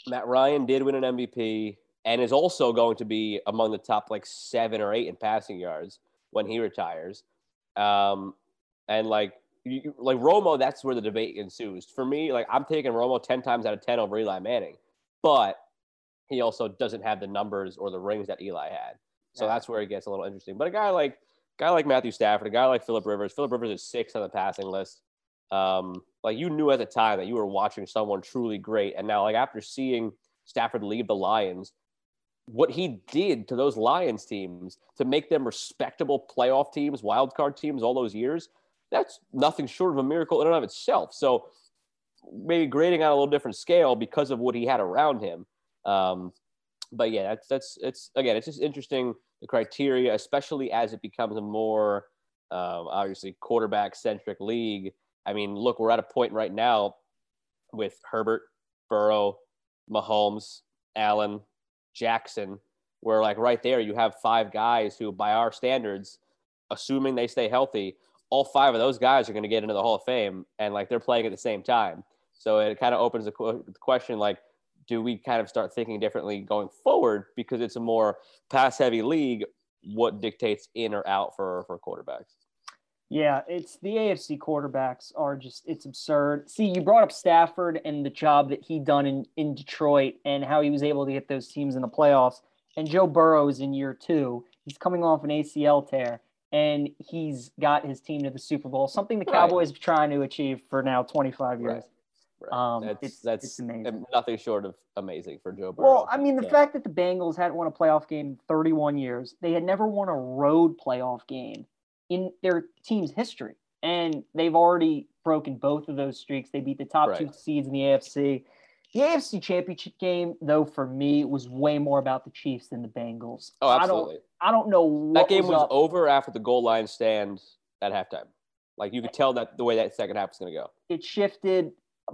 Matt Ryan did win an MVP and is also going to be among the top like seven or eight in passing yards when he retires. Um, and like you, like Romo, that's where the debate ensues. For me, like I'm taking Romo ten times out of ten over Eli Manning, but he also doesn't have the numbers or the rings that Eli had. So yeah. that's where it gets a little interesting. But a guy like guy like Matthew Stafford, a guy like Philip Rivers, Philip Rivers is six on the passing list. Um, like you knew at the time that you were watching someone truly great, and now like after seeing Stafford leave the Lions, what he did to those Lions teams to make them respectable playoff teams, wild card teams all those years, that's nothing short of a miracle in and of itself. So maybe grading on a little different scale because of what he had around him. Um, but yeah, that's that's it's again, it's just interesting the criteria, especially as it becomes a more um, obviously quarterback centric league. I mean, look, we're at a point right now with Herbert, Burrow, Mahomes, Allen, Jackson, where like right there you have five guys who, by our standards, assuming they stay healthy, all five of those guys are going to get into the Hall of Fame, and like they're playing at the same time. So it kind of opens the question like, do we kind of start thinking differently going forward because it's a more pass heavy league? What dictates in or out for for quarterbacks? Yeah, it's the AFC quarterbacks are just it's absurd. See, you brought up Stafford and the job that he done in in Detroit and how he was able to get those teams in the playoffs. And Joe Burrow is in year two. He's coming off an ACL tear and he's got his team to the Super Bowl, something the Cowboys right. are trying to achieve for now 25 years. Right. right. Um, that's, it's, that's it's amazing. Nothing short of amazing for Joe Burrow. Well, I mean, the yeah. fact that the Bengals hadn't won a playoff game in 31 years, they had never won a road playoff game in their team's history. And they've already broken both of those streaks. They beat the top right. two seeds in the AFC. The AFC Championship game, though, for me was way more about the Chiefs than the Bengals. Oh, absolutely. I don't, I don't know that game was, was over after the goal line stand at halftime. Like you could tell that the way that second half was going to go. It shifted,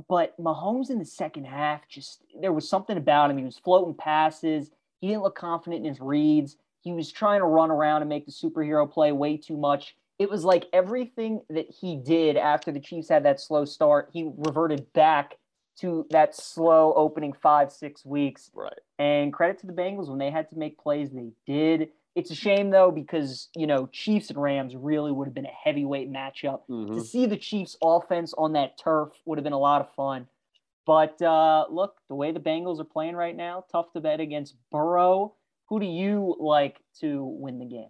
but Mahomes in the second half just there was something about him. He was floating passes. He didn't look confident in his reads. He was trying to run around and make the superhero play way too much. it was like everything that he did after the Chiefs had that slow start, he reverted back to that slow opening five, six weeks. Right. And credit to the Bengals when they had to make plays, they did. It's a shame though because you know Chiefs and Rams really would have been a heavyweight matchup. Mhm. To see the Chiefs offense on that turf would have been a lot of fun. But uh, look, the way the Bengals are playing right now, tough to bet against Burrow. Who do you like to win the game?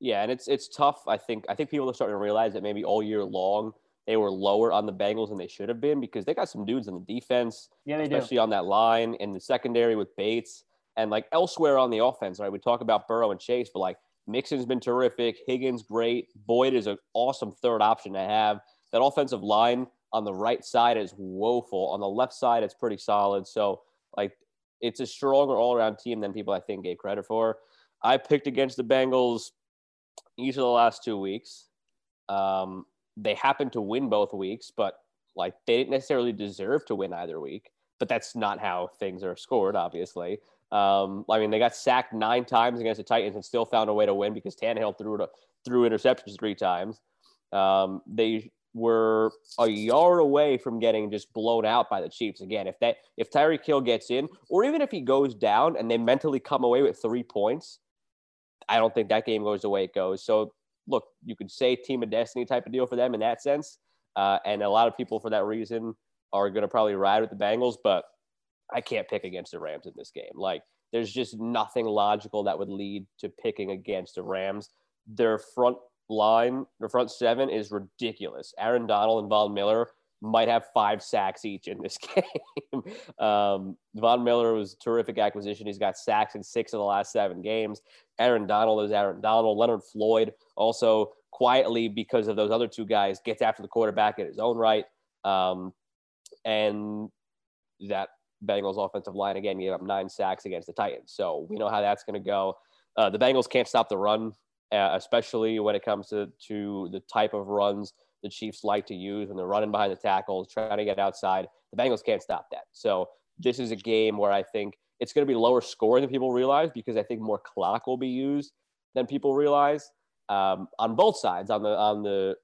Yeah, and it's it's tough. I think I think people are starting to realize that maybe all year long they were lower on the Bengals than they should have been because they got some dudes on the defense, Yeah, they do. especially on that line in the secondary with Bates and like elsewhere on the offense. Right, we talk about Burrow and Chase, but like Mixon's been terrific. Higgins great. Boyd is an awesome third option to have. That offensive line on the right side is woeful. On the left side, it's pretty solid. So like it's a stronger all around team than people I think gave credit for. I picked against the Bengals each of the last two weeks. Um, they happened to win both weeks, but like they didn't necessarily deserve to win either week. But that's not how things are scored, obviously. Um, I mean, they got sacked nine times against the Titans and still found a way to win because Tannehill threw it, threw interceptions three times. Um, they were a yard away from getting just blown out by the Chiefs again. If that if Tyreek Hill gets in, or even if he goes down and they mentally come away with three points, I don't think that game goes the way it goes. So look, you could say team of destiny type of deal for them in that sense, uh, and a lot of people for that reason are going to probably ride with the Bengals, but I can't pick against the Rams in this game. Like there's just nothing logical that would lead to picking against the Rams. Their front line, their front seven is ridiculous. Aaron Donald and Von Miller might have five sacks each in this game. um, Von Miller was terrific acquisition. He's got sacks in six of the last seven games. Aaron Donald is Aaron Donald. Leonard Floyd also quietly, because of those other two guys, gets after the quarterback in his own right. Um, and that Bengals offensive line again gave up nine sacks against the Titans. So we know how that's going to go. Uh, the Bengals can't stop the run, uh, especially when it comes to, to the type of runs the Chiefs like to use when they're running behind the tackles, trying to get outside. The Bengals can't stop that. So this is a game where I think it's going to be lower scoring than people realize because I think more clock will be used than people realize um, on both sides. On the on the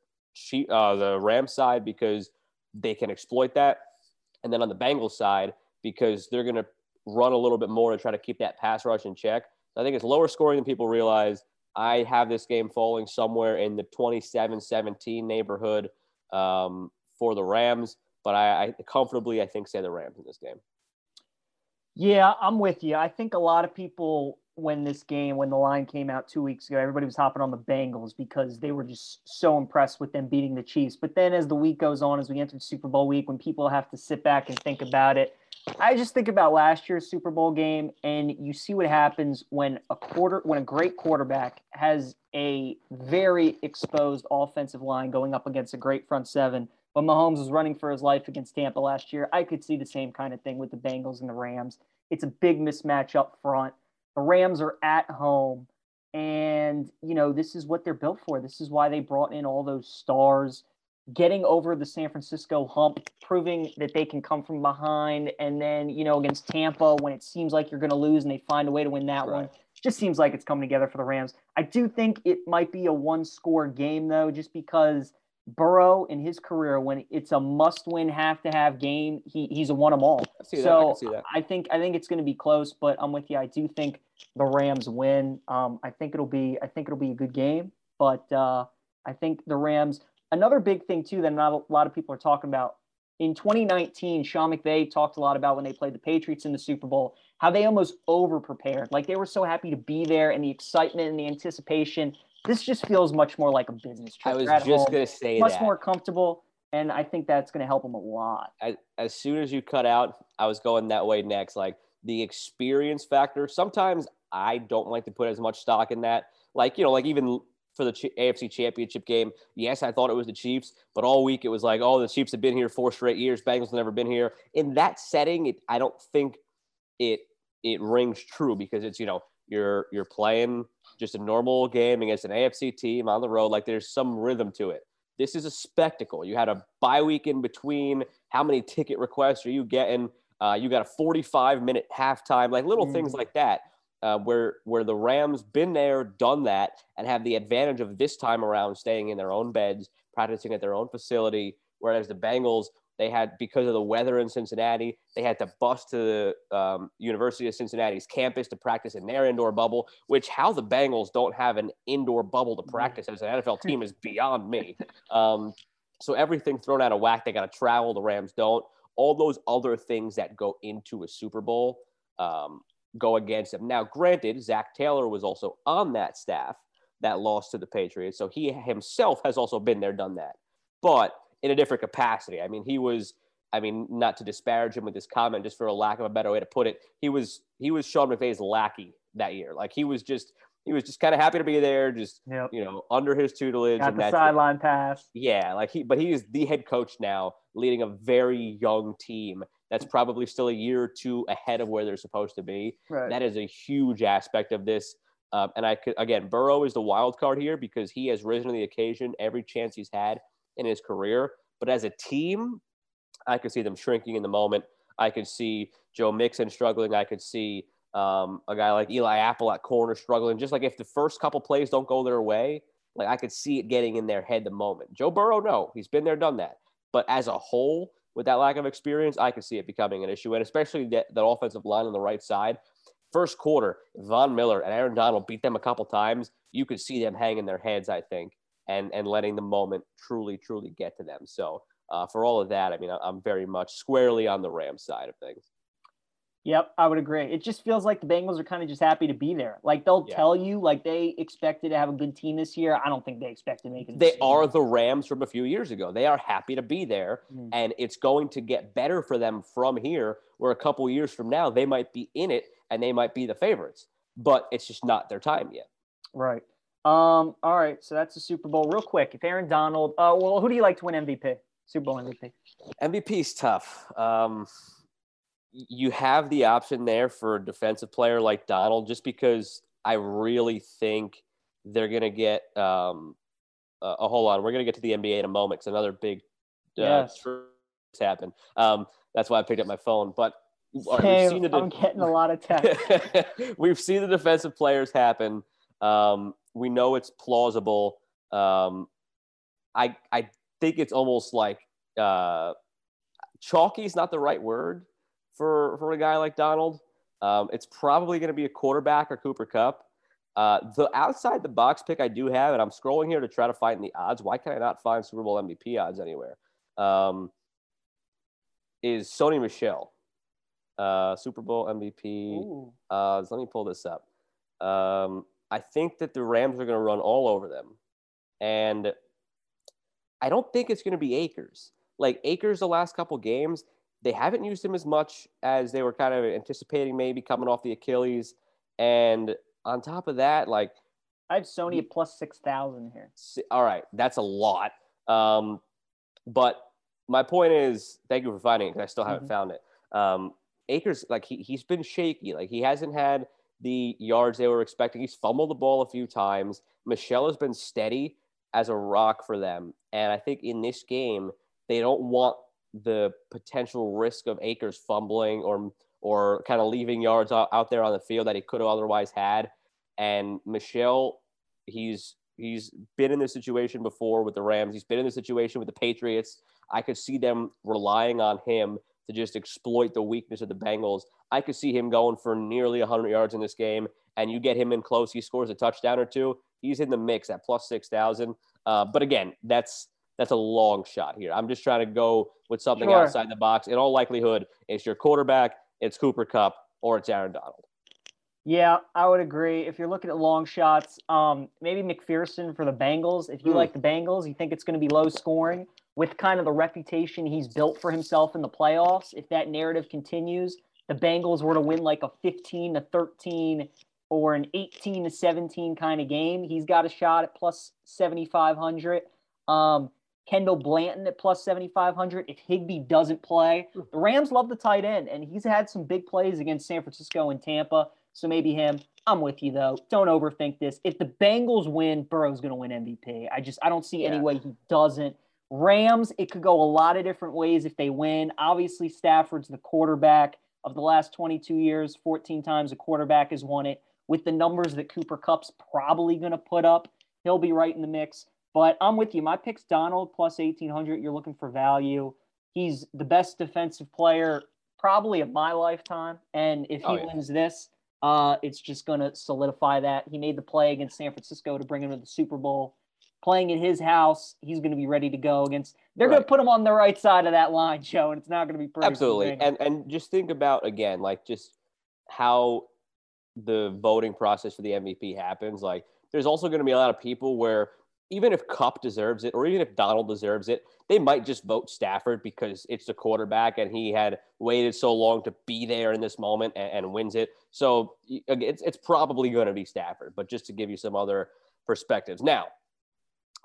uh, the Rams side because they can exploit that, and then on the Bengals side because they're going to run a little bit more to try to keep that pass rush in check. So I think it's lower scoring than people realize. I have this game falling somewhere in the 27 17 neighborhood um, for the Rams, but I, I comfortably, I think, say the Rams in this game. Yeah, I'm with you. I think a lot of people, when this game, when the line came out two weeks ago, everybody was hopping on the Bengals because they were just so impressed with them beating the Chiefs. But then as the week goes on, as we enter Super Bowl week, when people have to sit back and think about it, I just think about last year's Super Bowl game, and you see what happens when a quarter, when a great quarterback has a very exposed offensive line going up against a great front seven. When Mahomes was running for his life against Tampa last year, I could see the same kind of thing with the Bengals and the Rams. It's a big mismatch up front. The Rams are at home, and you know this is what they're built for. This is why they brought in all those stars getting over the San Francisco hump, proving that they can come from behind, and then you know against Tampa when it seems like you're going to lose and they find a way to win that Right. one. Just seems like it's coming together for the Rams. I do think it might be a one-score game though, just because Burrow in his career, when it's a must-win, have-to-have game, he he's a one them all. I. I So that. I think I think it's going to be close, but I'm with you. I do think the Rams win. Um, I think it'll be I think it'll be a good game, but uh, I think the Rams. Another big thing too that not a lot of people are talking about in 2019. Sean McVay talked a lot about when they played the Patriots in the Super Bowl, how they almost over prepared, like they were so happy to be there and the excitement and the anticipation. This just feels much more like a business trip. I was just home, to say much that. more comfortable, and I think that's going to help them a lot. as soon as you cut out, I was going that way next. Like the experience factor. Sometimes I don't like to put as much stock in that. Like you know, like even for the AFC Championship game, yes, I thought it was the Chiefs, but all week it was like, oh, the Chiefs have been here four straight years. Bengals have never been here. In that setting, it, I don't think it it rings true because it's you know you're you're playing just a normal game against an AFC team on the road. Like there's some rhythm to it. This is a spectacle. You had a bye week in between. How many ticket requests are you getting? Uh, you got a 45 minute halftime, like little things Mhm. like that. Uh, where where the Rams been there, done that, and have the advantage of this time around staying in their own beds, practicing at their own facility. Whereas the Bengals, they had because of the weather in Cincinnati, they had to bus to the um, University of Cincinnati's campus to practice in their indoor bubble. Which how the Bengals don't have an indoor bubble to practice as an NFL team is beyond me. Um, so everything thrown out of whack. They got to travel. The Rams don't. All those other things that go into a Super Bowl um, go against them. Now, granted, Zac Taylor was also on that staff that lost to the Patriots, so he himself has also been there, done that, but in a different capacity. I mean, he was. I mean, not to disparage him with this comment, just for a lack of a better way to put it, he was he was Sean McVay's lackey that year. Like he was just he was just kind of happy to be there, just yep. you know, under his tutelage. Got the sideline pass. Yeah, like he, but he is the head coach now, leading a very young team that's probably still a year or two ahead of where they're supposed to be. Right. That is a huge aspect of this. Um, and I could again, Burrow is the wild card here because he has risen to the occasion every chance he's had in his career. But as a team, I could see them shrinking in the moment. I could see Joe Mixon struggling. I could see um, a guy like Eli Apple at corner struggling. Just like if the first couple plays don't go their way, like I could see it getting in their head the moment. Joe Burrow, no, he's been there, done that. But as a whole, with that lack of experience, I could see it becoming an issue, and especially that, that offensive line on the right side. First quarter, Von Miller and Aaron Donald beat them a couple times. You could see them hanging their heads, I think, and and letting the moment truly, truly get to them. So uh, for all of that, I mean, I'm very much squarely on the Rams side of things. Yep, I would agree. It just feels like the Bengals are kind of just happy to be there. Like they'll yeah. tell you, like they expected to have a good team this year. I don't think they expect to make it. They are the Rams from a few years ago. They are happy to be there, mm-hmm. and it's going to get better for them from here. Where a couple years from now, they might be in it and they might be the favorites, but it's just not their time yet. Right. Um. All right. So that's the Super Bowl. Real quick, if Aaron Donald, uh, well, who do you like to win MVP? Super Bowl MVP. MVP is tough. Um you have the option there for a defensive player like Donald, just because I really think they're going to get. Um, uh, oh, hold on, we're going to get to the NBA in a moment. It's another big uh, yes. happen. Um, that's why I picked up my phone. But Same, we've de- I'm getting a lot of text. we've seen the defensive players happen. Um, we know it's plausible. Um, I I think it's almost like uh, chalky is not the right word for for a guy like Donald. Um, it's probably going to be a quarterback or Cooper Kupp. Uh, the outside the box pick I do have, and I'm scrolling here to try to find the odds. Why can I not find Super Bowl MVP odds anywhere? Um, is Sony Michel uh, Super Bowl MVP. Uh, let me pull this up. Um, I think that the Rams are going to run all over them, and I don't think it's going to be Akers. Like Akers, the last couple games, they haven't used him as much as they were kind of anticipating, maybe coming off the Achilles. And on top of that, like I have Sony at plus six thousand here. All right, that's a lot. Um, but my point is, thank you for finding it because I still haven't mm-hmm. found it. Um, Akers, like he he's been shaky. Like he hasn't had the yards they were expecting. He's fumbled the ball a few times. Michel has been steady as a rock for them, and I think in this game they don't want the potential risk of Akers fumbling or or kind of leaving yards out, out there on the field that he could have otherwise had. And Michel, he's he's been in this situation before with the Rams. He's been in this situation with the Patriots. I could see them relying on him to just exploit the weakness of the Bengals. I could see him going for nearly 100 yards in this game, and you get him in close, he scores a touchdown or two. He's in the mix at plus 6,000. Uh, but again, that's that's a long shot here. I'm just trying to go with something sure. outside the box. In all likelihood, it's your quarterback, it's Cooper Kupp, or it's Aaron Donald. Yeah, I would agree. If you're looking at long shots, um, maybe McPherson for the Bengals. If you mm. like the Bengals, you think it's going to be low scoring with kind of the reputation he's built for himself in the playoffs. If that narrative continues, the Bengals were to win like a 15 to 13 or an 18 to 17 kind of game, he's got a shot at plus 7,500. Um, Kendall Blanton at plus 7,500 if Higbee doesn't play. Hmm. The Rams love the tight end, and he's had some big plays against San Francisco and Tampa. So maybe him. I'm with you though. Don't overthink this. If the Bengals win, Burrow's going to win MVP. I just I don't see yeah. any way he doesn't. Rams, it could go a lot of different ways if they win. Obviously, Stafford's the quarterback of the last 22 years. 14 times a quarterback has won it. with the numbers that Cooper Kupp's probably going to put up, he'll be right in the mix. But I'm with you. My pick's Donald plus 1800. You're looking for value. He's the best defensive player probably of my lifetime. And if he oh, yeah. wins this, uh, it's just going to solidify that. He made the play against San Francisco to bring him to the Super Bowl. Playing in his house, he's going to be ready to go against. They're right. going to put him on the right side of that line, Joe, and it's not going to be pretty. Absolutely, and and just think about again, like just how the voting process for the MVP happens. Like, there's also going to be a lot of people where even if Kupp deserves it, or even if Donald deserves it, they might just vote Stafford because it's the quarterback and he had waited so long to be there in this moment and, and wins it. So it's, it's probably going to be Stafford, but just to give you some other perspectives. Now,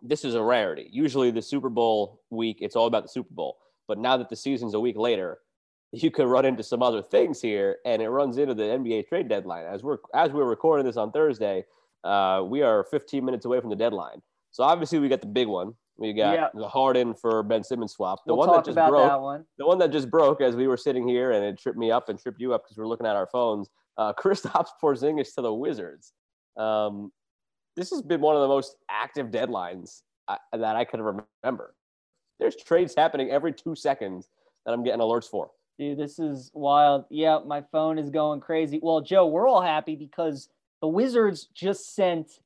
this is a rarity. Usually, the Super Bowl week, it's all about the Super Bowl. But now that the season's a week later, you could run into some other things here, and it runs into the NBA trade deadline. As we're as we're recording this on Thursday, uh, we are 15 minutes away from the deadline. So obviously we got the big one. We got yeah. the Harden for Ben Simmons swap. The we'll one that just broke. That one. The one that just broke as we were sitting here and it tripped me up and tripped you up because we are looking at our phones. Uh, Kristaps Porzingis to the Wizards. Um, this has been one of the most active deadlines I, uh, that I could remember. There's trades happening every two seconds that I'm getting alerts for. Dude, this is wild. Yeah, my phone is going crazy. Well, Joe, we're all happy because the Wizards just sent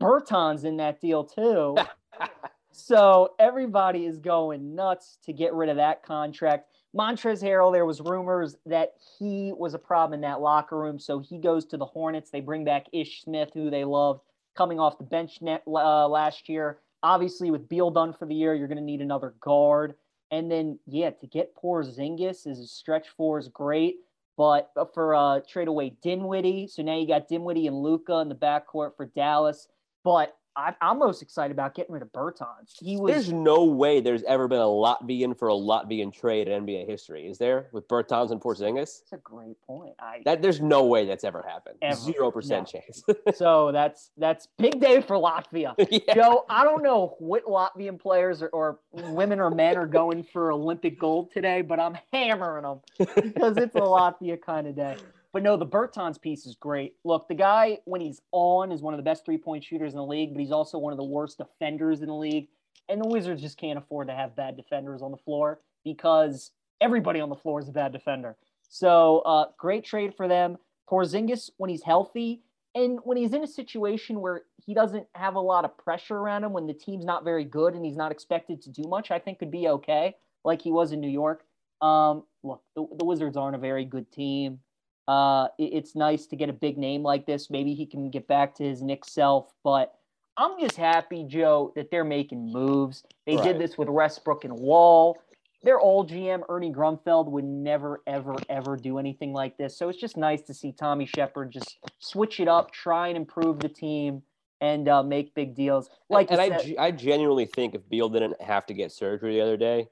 Bertans in that deal too. so everybody is going nuts to get rid of that contract. Montrezl Harrell, there was rumors that he was a problem in that locker room, so he goes to the Hornets. They bring back Ish Smith, who they loved, coming off the bench net uh, last year. Obviously, with Beal done for the year, you're going to need another guard. And then, yeah, to get Porzingis is a stretch four is great. But for uh, trade away Dinwiddie, so now you got Dinwiddie and Luka in the backcourt for Dallas. But I, am most excited about getting rid of Bertans. He was. There's no way there's ever been a Latvian for a Latvian trade in NBA history, is there? With Bertans and Porzingis. That's a great point. I that there's no way that's ever happened. Zero percent no. chance. so that's that's big day for Latvia. yeah. Joe, I don't know what Latvian players or, or women or men are going for Olympic gold today, but I'm hammering them because it's a Latvia kind of day. But no, the Bertans piece is great. Look, the guy, when he's on, is one of the best three point shooters in the league, but he's also one of the worst defenders in the league. And the Wizards just can't afford to have bad defenders on the floor because everybody on the floor is a bad defender. So, uh, great trade for them. Porzingis, when he's healthy and when he's in a situation where he doesn't have a lot of pressure around him, when the team's not very good and he's not expected to do much, I think could be okay, like he was in New York. Um, look, the, the Wizards aren't a very good team. Uh, it's nice to get a big name like this. Maybe he can get back to his Knick self, but I'm just happy, Joe, that they're making moves. They right. did this with Westbrook and Wall. Their old GM, Ernie Grunfeld, would never, ever, ever do anything like this. So it's just nice to see Tommy Sheppard just switch it up, try and improve the team, and uh, make big deals. Like and, and I, I genuinely think if Beal didn't have to get surgery the other day,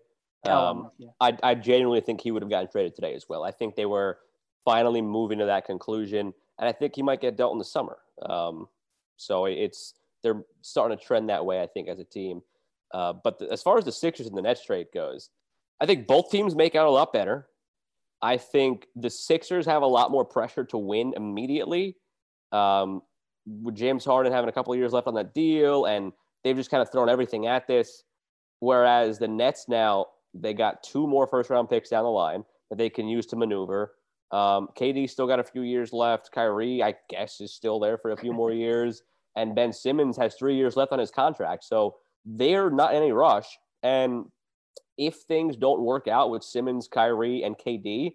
oh, um, yeah. I, I genuinely think he would have gotten traded today as well. I think they were – finally moving to that conclusion. And I think he might get dealt in the summer. Um, so it's they're starting to trend that way, I think, as a team. Uh, but the, as far as the Sixers and the Nets trade goes, I think both teams make out a lot better. I think the Sixers have a lot more pressure to win immediately. Um, with James Harden having a couple years left on that deal, and they've just kind of thrown everything at this. Whereas the Nets now, they got two more first round picks down the line that they can use to maneuver. Um, KD still got a few years left. Kyrie, I guess, is still there for a few more years. And Ben Simmons has three years left on his contract. So they're not in any rush. And if things don't work out with Simmons, Kyrie, and KD,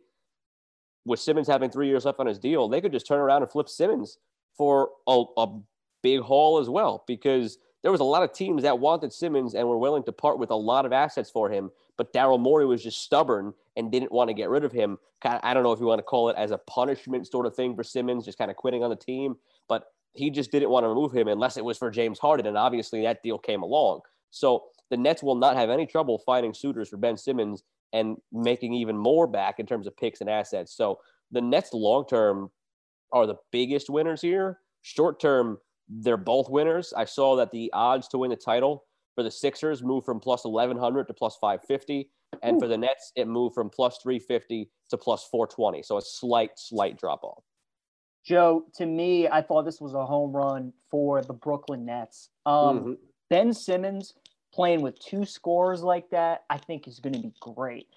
with Simmons having three years left on his deal, they could just turn around and flip Simmons for a, a big haul as well. Because there was a lot of teams that wanted Simmons and were willing to part with a lot of assets for him. But Daryl Morey was just stubborn and didn't want to get rid of him. Kind of, I don't know if you want to call it as a punishment sort of thing for Simmons, just kind of quitting on the team. But he just didn't want to remove him unless it was for James Harden. And obviously that deal came along. So the Nets will not have any trouble finding suitors for Ben Simmons and making even more back in terms of picks and assets. So the Nets long term are the biggest winners here. Short term, they're both winners. I saw that the odds to win the title for the Sixers moved from plus 1100 to plus 550. And Ooh. for the Nets, it moved from plus 350 to plus 420. So a slight, slight drop off. Joe, to me, I thought this was a home run for the Brooklyn Nets. Um, mm-hmm. Ben Simmons playing with two scores like that, I think is going to be great.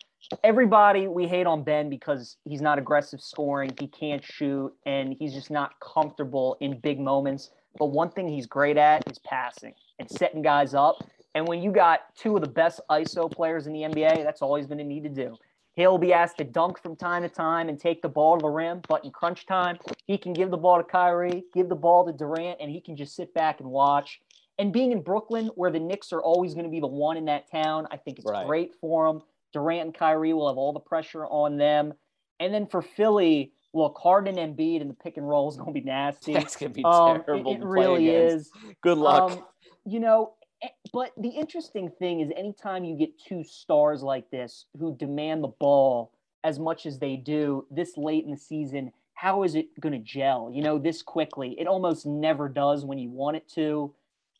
Everybody, we hate on Ben because he's not aggressive scoring, he can't shoot, and he's just not comfortable in big moments. But one thing he's great at is passing and setting guys up. And when you got two of the best ISO players in the NBA, that's all he's going to need to do. He'll be asked to dunk from time to time and take the ball to the rim, but in crunch time, he can give the ball to Kyrie, give the ball to Durant, and he can just sit back and watch. And being in Brooklyn, where the Knicks are always going to be the one in that town, I think it's right. great for him. Durant and Kyrie will have all the pressure on them. And then for Philly, look, Harden and Embiid in the pick and roll is going to be nasty. That's going to be um, terrible. It, it really is. Good luck. Um, you know, Eh, but the interesting thing is anytime you get two stars like this who demand the ball as much as they do this late in the season how is it going to gel you know this quickly it almost never does when you want it to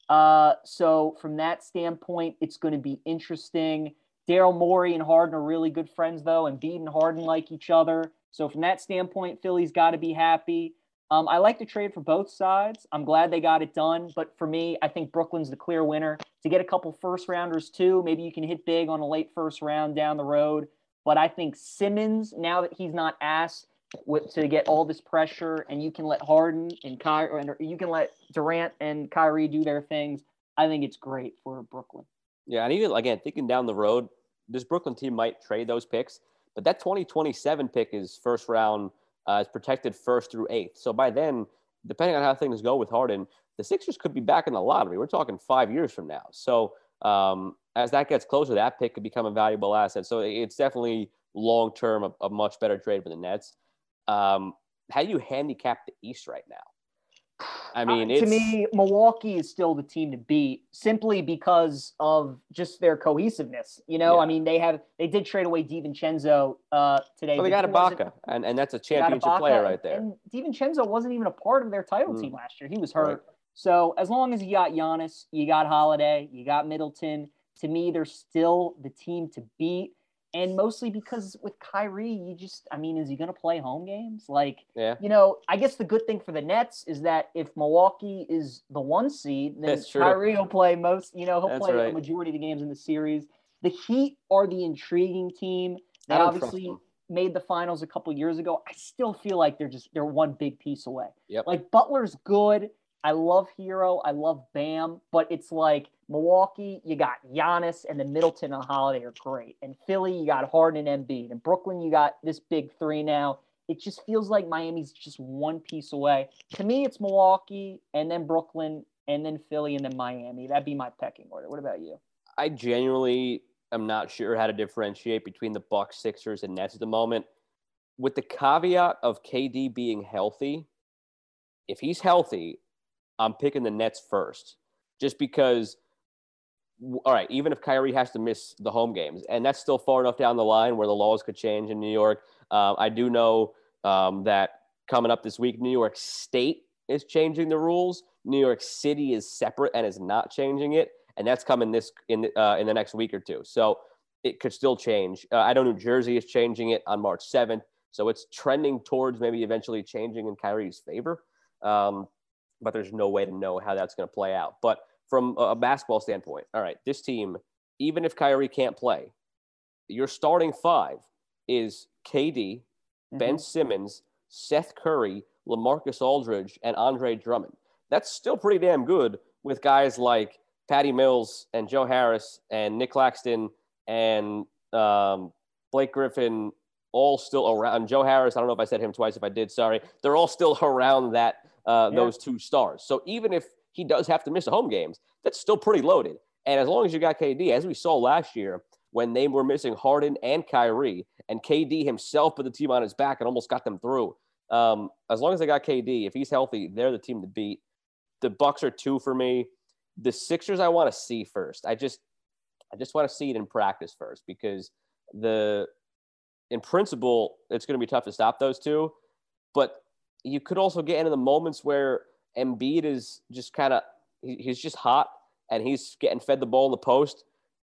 uh, so from that standpoint it's going to be interesting daryl morey and harden are really good friends though and Embiid and harden like each other so from that standpoint philly's got to be happy um, I like to trade for both sides. I'm glad they got it done. But for me, I think Brooklyn's the clear winner. To get a couple first rounders too, maybe you can hit big on a late first round down the road. But I think Simmons, now that he's not asked to get all this pressure, and you can let Harden and Kyrie, and you can let Durant and Kyrie do their things. I think it's great for Brooklyn. Yeah, and even again thinking down the road, this Brooklyn team might trade those picks, but that 2027 pick is first round uh, is protected first through eighth. So by then, depending on how things go with Harden, the Sixers could be back in the lottery. We're talking five years from now. So um, as that gets closer, that pick could become a valuable asset. So it's definitely long term a, a, much better trade for the Nets. Um, how do you handicap the East right now? I mean, uh, to me, Milwaukee is still the team to beat simply because of just their cohesiveness. You know, yeah. I mean, they have they did trade away DiVincenzo uh, today. Well, they got Ibaka, and, and that's a championship player right there. And DiVincenzo wasn't even a part of their title mm. team last year. He was hurt. Right. So as long as you got Giannis, you got Holiday, you got Middleton. To me, they're still the team to beat and mostly because with Kyrie, you just, I mean, is he going to play home games? Like, yeah. you know, I guess the good thing for the Nets is that if Milwaukee is the one seed, then Kyrie will play most, you know, he'll That's play right. a majority of the games in the series. The Heat are the intriguing team. They obviously made the finals a couple years ago. I still feel like they're just, they're one big piece away. Yep. Like Butler's good. I love Herro. I love Bam, but it's like Milwaukee, you got Giannis and then Middleton and Holiday are great. And Philly, you got Harden and Embiid. And Brooklyn, you got this big three now. It just feels like Miami's just one piece away. To me, it's Milwaukee and then Brooklyn and then Philly and then Miami. That'd be my pecking order. What about you? I genuinely am not sure how to differentiate between the Bucks, Sixers, and Nets at the moment. With the caveat of KD being healthy, if he's healthy, I'm picking the Nets first, just because. All right, even if Kyrie has to miss the home games, and that's still far enough down the line where the laws could change in New York. Um, I do know um, that coming up this week, New York State is changing the rules. New York City is separate and is not changing it, and that's coming this in uh, in the next week or two. So it could still change. Uh, I know New Jersey is changing it on March 7th, so it's trending towards maybe eventually changing in Kyrie's favor. Um, but there's no way to know how that's going to play out. But from a basketball standpoint, all right, this team, even if Kyrie can't play, your starting five is KD, mm-hmm. Ben Simmons, Seth Curry, LaMarcus Aldridge, and Andre Drummond. That's still pretty damn good with guys like Patty Mills and Joe Harris and Nick Claxton and um, Blake Griffin all still around. Joe Harris, I don't know if I said him twice. If I did, sorry. They're all still around that uh, yeah. those two stars. So even if he does have to miss a home games, that's still pretty loaded. And as long as you got KD, as we saw last year when they were missing Harden and Kyrie, and KD himself put the team on his back and almost got them through. Um, as long as they got KD, if he's healthy, they're the team to beat. The Bucks are two for me. The Sixers, I want to see first. I just, I just want to see it in practice first because the, in principle, it's going to be tough to stop those two. But you could also get into the moments where Embiid is just kind of he's just hot and he's getting fed the ball in the post.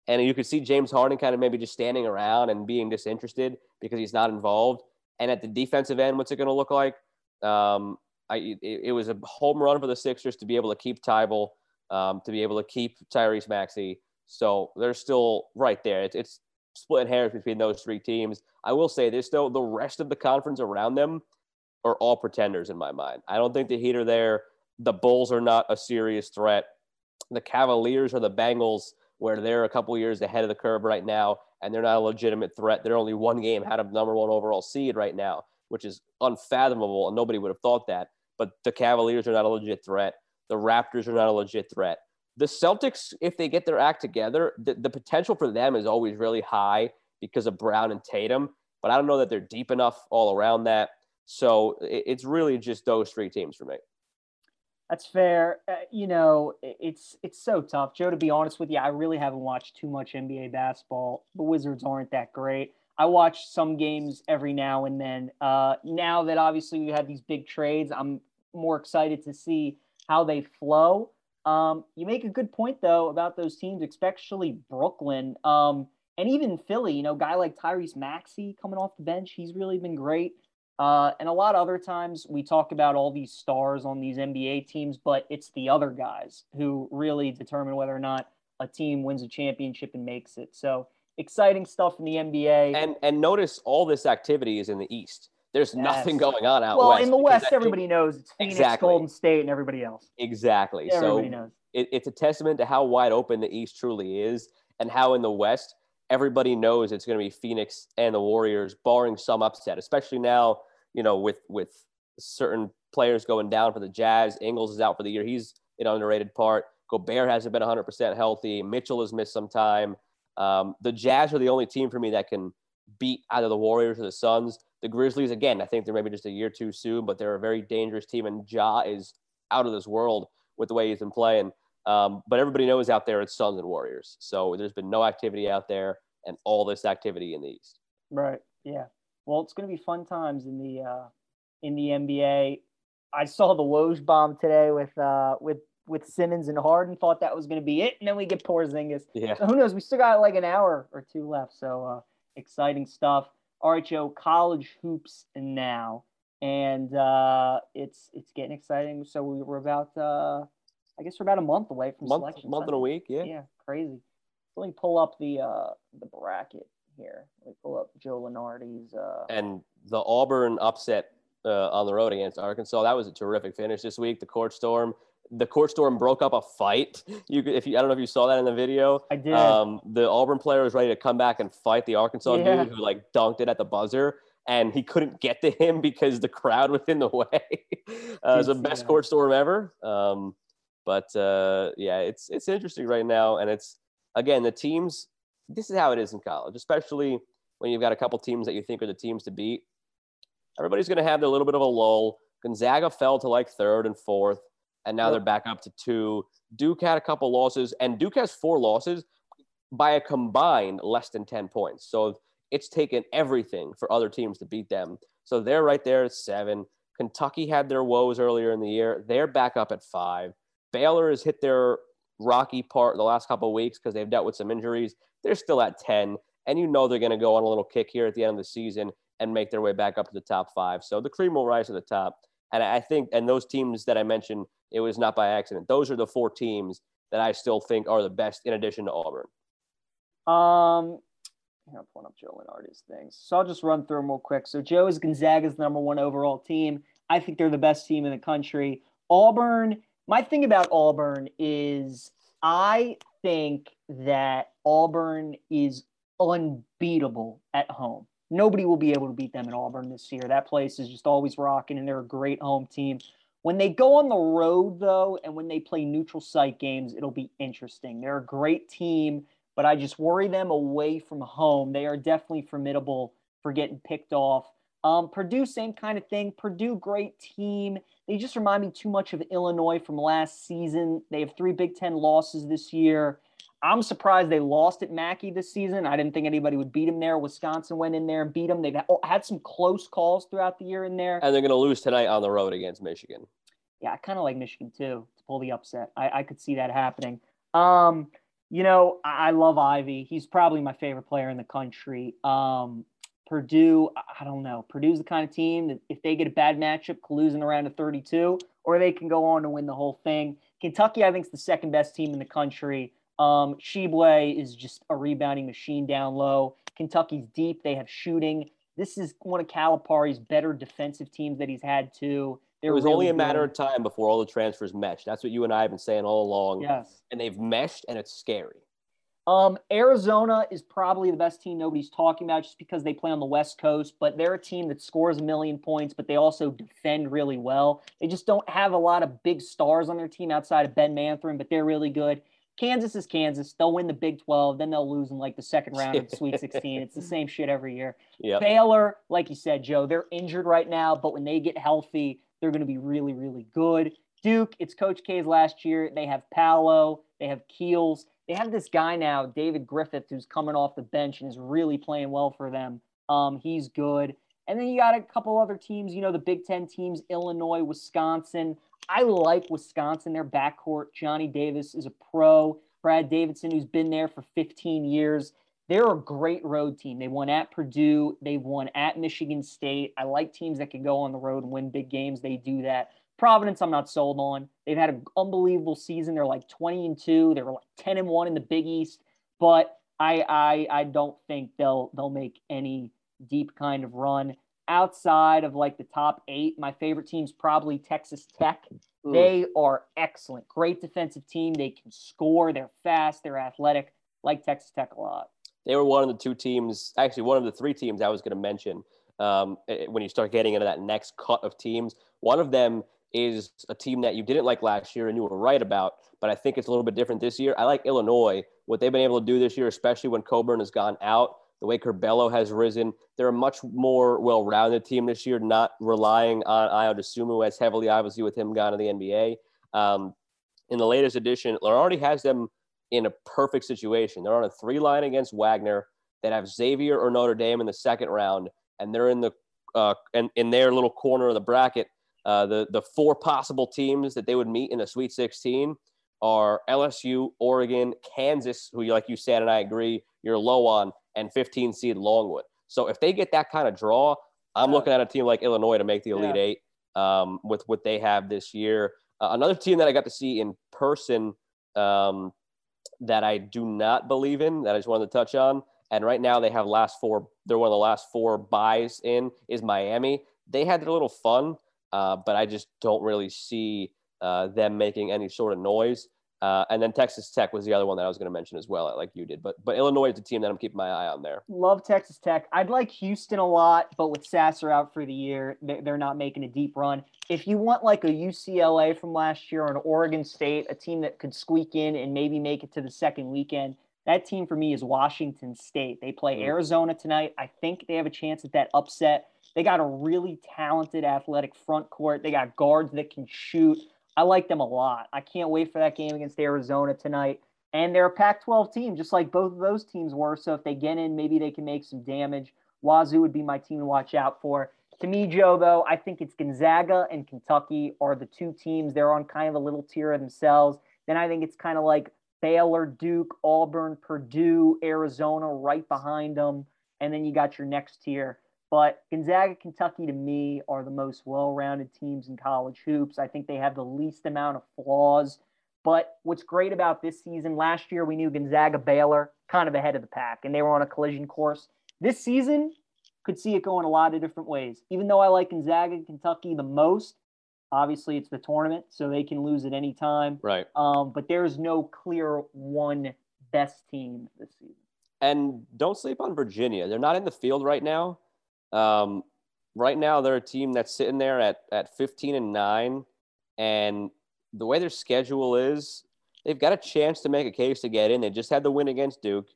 And you could see James Harden kind of maybe just standing around and being disinterested because he's not involved. And at the defensive end, what's it going to look like? Um, I it, it, was a home run for the Sixers to be able to keep Thybulle, um, to be able to keep Tyrese Maxey. So they're still right there. It's, it's split hairs between those three teams. I will say this though: the rest of the conference around them are all pretenders in my mind. I don't think the Heat are there. The Bulls are not a serious threat. The Cavaliers or the Bengals, where they're a couple years ahead of the curve right now, and they're not a legitimate threat. They're only one game out of number one overall seed right now, which is unfathomable, and nobody would have thought that. But the Cavaliers are not a legit threat. The Raptors are not a legit threat. The Celtics, if they get their act together, the, the potential for them is always really high because of Brown and Tatum. But I don't know that they're deep enough all around that. So it's really just those three teams for me. That's fair. Uh, you know, it's it's so tough, Joe. To be honest with you, I really haven't watched too much NBA basketball. The Wizards aren't that great. I watch some games every now and then. Uh, now that obviously we had these big trades, I'm more excited to see how they flow. Um, you make a good point though about those teams, especially Brooklyn um, and even Philly. You know, guy like Tyrese Maxey coming off the bench, he's really been great. Uh, and a lot of other times we talk about all these stars on these NBA teams, but it's the other guys who really determine whether or not a team wins a championship and makes it. So exciting stuff in the NBA. And and notice all this activity is in the East. There's yes. nothing going on out well, west. Well, in the West, everybody knows it's Phoenix, exactly. Golden State, and everybody else. Exactly. Everybody so knows. It, it's a testament to how wide open the East truly is, and how in the West everybody knows it's going to be Phoenix and the Warriors, barring some upset. Especially now, you know, with with certain players going down for the Jazz. Ingles is out for the year. He's an underrated part. Gobert hasn't been 100% healthy. Mitchell has missed some time. Um, the Jazz are the only team for me that can beat either the Warriors or the Suns. The Grizzlies, again, I think they're maybe just a year too soon, but they're a very dangerous team, and Ja is out of this world with the way he's been playing. Um, but everybody knows out there it's Suns and Warriors. So there's been no activity out there, and all this activity in the East. Right. Yeah. Well, it's going to be fun times in the uh, in the NBA. I saw the Woj bomb today with uh, with with Simmons and Harden. Thought that was going to be it, and then we get Porzingis. Yeah. So who knows? We still got like an hour or two left. So uh, exciting stuff. Joe. College hoops now, and uh, it's it's getting exciting. So we were about, uh, I guess we're about a month away from month, selection. Month and a week, yeah. Yeah, crazy. Let me pull up the uh, the bracket here. Let me pull up Joe Lunardi's. Uh... And the Auburn upset uh, on the road against Arkansas. That was a terrific finish this week. The court storm the court storm broke up a fight. You if you I don't know if you saw that in the video. I did. Um, the Auburn player was ready to come back and fight the Arkansas yeah. dude who like dunked it at the buzzer, and he couldn't get to him because the crowd was in the way. uh, it was the best that. court storm ever. Um, but uh, yeah, it's it's interesting right now, and it's again the teams. This is how it is in college, especially when you've got a couple teams that you think are the teams to beat. Everybody's going to have their little bit of a lull. Gonzaga fell to like third and fourth and now they're back up to two. Duke had a couple losses, and Duke has four losses by a combined less than 10 points. So it's taken everything for other teams to beat them. So they're right there at seven. Kentucky had their woes earlier in the year. They're back up at five. Baylor has hit their rocky part the last couple weeks because they've dealt with some injuries. They're still at 10. And you know they're going to go on a little kick here at the end of the season and make their way back up to the top five. So the cream will rise to the top. And I think, and those teams that I mentioned, it was not by accident. Those are the four teams that I still think are the best in addition to Auburn. Um, I'm pulling up Joe Lunardi's things. So I'll just run through them real quick. So Joe is Gonzaga's number one overall team. I think they're the best team in the country. Auburn, my thing about Auburn is I think that Auburn is unbeatable at home nobody will be able to beat them in Auburn this year. That place is just always rocking, and they're a great home team. When they go on the road, though, and when they play neutral site games, it'll be interesting. They're a great team, but I just worry them away from home. They are definitely formidable for getting picked off. Um, Purdue, same kind of thing. Purdue, great team. They just remind me too much of Illinois from last season. They have three Big Ten losses this year. I'm surprised they lost at Mackey this season. I didn't think anybody would beat them there. Wisconsin went in there and beat them. They've had some close calls throughout the year in there. And they're going to lose tonight on the road against Michigan. Yeah, I kind of like Michigan too to pull the upset. I, I could see that happening. Um, you know, I, I love Ivey. He's probably my favorite player in the country. Um, Purdue, I don't know. Purdue's the kind of team that if they get a bad matchup, could lose in the round of 32, or they can go on to win the whole thing. Kentucky, I think, is the second best team in the country. Um, Tshiebwe is just a rebounding machine down low. Kentucky's deep. They have shooting. This is one of Calipari's better defensive teams that he's had too. They're it was really only a matter of time before all the transfers meshed. That's what you and I have been saying all along. Yes. And they've meshed, and it's scary. Um, Arizona is probably the best team nobody's talking about just because they play on the West Coast, but they're a team that scores a million points, but they also defend really well. They just don't have a lot of big stars on their team outside of Ben Mathurin, but they're really good. Kansas is Kansas. They'll win the Big 12, then they'll lose in like the second round of the Sweet 16. It's the same shit every year. Yep. Baylor, like you said, Joe, they're injured right now, but when they get healthy, they're going to be really, really good. Duke, it's Coach K's last year. They have Paolo, they have Keels. They have this guy now, David Griffith, who's coming off the bench and is really playing well for them. Um, he's good. And then you got a couple other teams, you know, the Big Ten teams, Illinois, Wisconsin. I like Wisconsin, their backcourt. Johnny Davis is a pro. Brad Davison, who's been there for 15 years. They're a great road team. They won at Purdue. They've won at Michigan State. I like teams that can go on the road and win big games. They do that. Providence, I'm not sold on. They've had an unbelievable season. They're like 20 and two. They were like 10 and one in the Big East, but I I I don't think they'll they'll make any deep kind of run outside of like the top eight. My favorite team's probably Texas Tech. Mm. They are excellent, great defensive team. They can score. They're fast. They're athletic. Like Texas Tech a lot. They were one of the two teams, actually one of the three teams I was going to mention um, when you start getting into that next cut of teams. One of them is a team that you didn't like last year and you were right about, but I think it's a little bit different this year. I like Illinois, what they've been able to do this year, especially when Cockburn has gone out, the way Curbelo has risen. They're a much more well rounded team this year, not relying on Ayo Dosunmu as heavily, obviously, with him gone to the NBA. Um, in the latest edition, it already has them in a perfect situation. They're on a three line against Wagner that have Xavier or Notre Dame in the second round, and they're in the uh, in, in their little corner of the bracket uh, the the four possible teams that they would meet in the Sweet 16 are LSU, Oregon, Kansas, who, like you said, and I agree, you're low on, and 15 seed Longwood. So if they get that kind of draw, I'm yeah. looking at a team like Illinois to make the Elite yeah. Eight um, with what they have this year. Uh, another team that I got to see in person um, that I do not believe in, that I just wanted to touch on, and right now they have last four, they're one of the last four buys in, is Miami. They had a little fun uh, but I just don't really see uh, them making any sort of noise. Uh, and then Texas Tech was the other one that I was going to mention as well, like you did. But but Illinois is the team that I'm keeping my eye on there. Love Texas Tech. I'd like Houston a lot, but with Sasser out for the year, they're not making a deep run. If you want like a UCLA from last year or an Oregon State, a team that could squeak in and maybe make it to the second weekend, that team for me is Washington State. They play mm-hmm. Arizona tonight. I think they have a chance at that upset. They got a really talented athletic front court. They got guards that can shoot. I like them a lot. I can't wait for that game against Arizona tonight. And they're a Pac 12 team, just like both of those teams were. So if they get in, maybe they can make some damage. Wazoo would be my team to watch out for. To me, Joe, though, I think it's Gonzaga and Kentucky are the two teams. They're on kind of a little tier of themselves. Then I think it's kind of like Baylor, Duke, Auburn, Purdue, Arizona right behind them. And then you got your next tier. But Gonzaga, Kentucky, to me, are the most well rounded teams in college hoops. I think they have the least amount of flaws. But what's great about this season, last year we knew Gonzaga, Baylor, kind of ahead of the pack, and they were on a collision course. This season, could see it going a lot of different ways. Even though I like Gonzaga and Kentucky the most, obviously it's the tournament, so they can lose at any time. Right. Um, but there's no clear one best team this season. And don't sleep on Virginia. They're not in the field right now, um, right now, they're a team that's sitting there at, at 15 and 9. And the way their schedule is, they've got a chance to make a case to get in. They just had the win against Duke.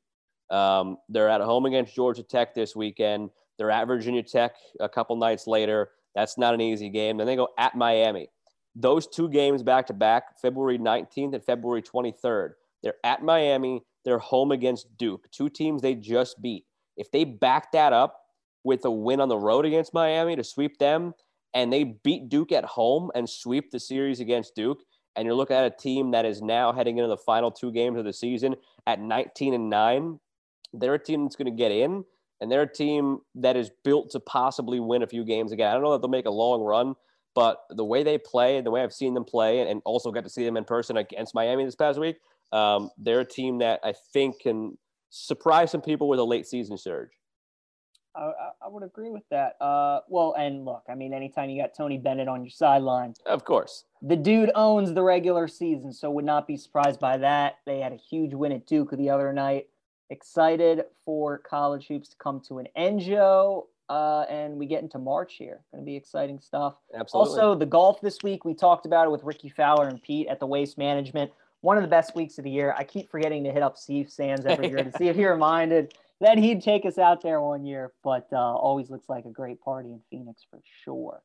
Um, they're at home against Georgia Tech this weekend. They're at Virginia Tech a couple nights later. That's not an easy game. Then they go at Miami. Those two games back to back, February 19th and February 23rd. They're at Miami. They're home against Duke, two teams they just beat. If they back that up, with a win on the road against Miami to sweep them, and they beat Duke at home and sweep the series against Duke. And you're looking at a team that is now heading into the final two games of the season at 19 and 9. They're a team that's going to get in. and they're a team that is built to possibly win a few games again. I don't know that they'll make a long run, but the way they play and the way I've seen them play, and also got to see them in person against Miami this past week, um, they're a team that I think can surprise some people with a late season surge. I, I would agree with that. Uh, well, and look, I mean, anytime you got Tony Bennett on your sideline, of course, the dude owns the regular season, so would not be surprised by that. They had a huge win at Duke the other night. Excited for college hoops to come to an end, Joe. Uh, and we get into March here. Going to be exciting stuff. Absolutely. Also, the golf this week, we talked about it with Rickie Fowler and Pete at the Waste Management. One of the best weeks of the year. I keep forgetting to hit up Steve Sands every year to see if he reminded that he'd take us out there one year, but uh, always looks like a great party in Phoenix for sure.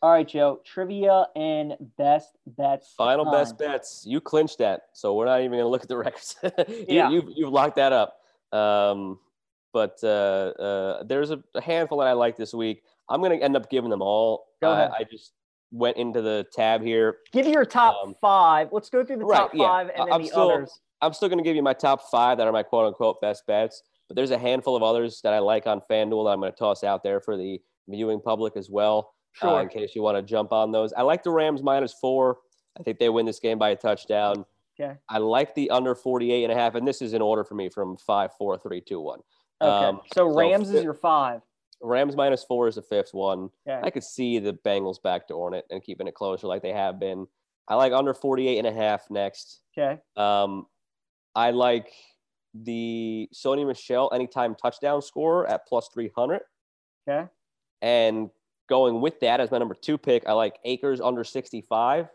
All right, Joe. Trivia and best bets. Final time. best bets. You clinched that, so we're not even going to look at the records. you, yeah. you've, you've locked that up. Um, but uh, uh, there's a, a, handful that I like this week. I'm going to end up giving them all. Go ahead. I just went into the tab here. Give your top um, five. Let's go through the right, top yeah. five and then I'm the still, others. I'm still going to give you my top five that are my quote unquote best bets. But there's a handful of others that I like on FanDuel that I'm going to toss out there for the viewing public as well. Uh, sure. Uh, in case you want to jump on those. I like the Rams minus four. I think they win this game by a touchdown. Okay. I like the under 48 and a half, and this is in order for me from five, four, three, two, one. Okay. Um, so Rams so is your five. Rams minus four is the fifth one. Okay. I could see the Bengals backdooring it and keeping it closer like they have been. I like under 48 and a half next. Okay. Um, I like the Sony Michel anytime touchdown score at plus 300. Okay. And going with that as my number two pick, I like Akers under 65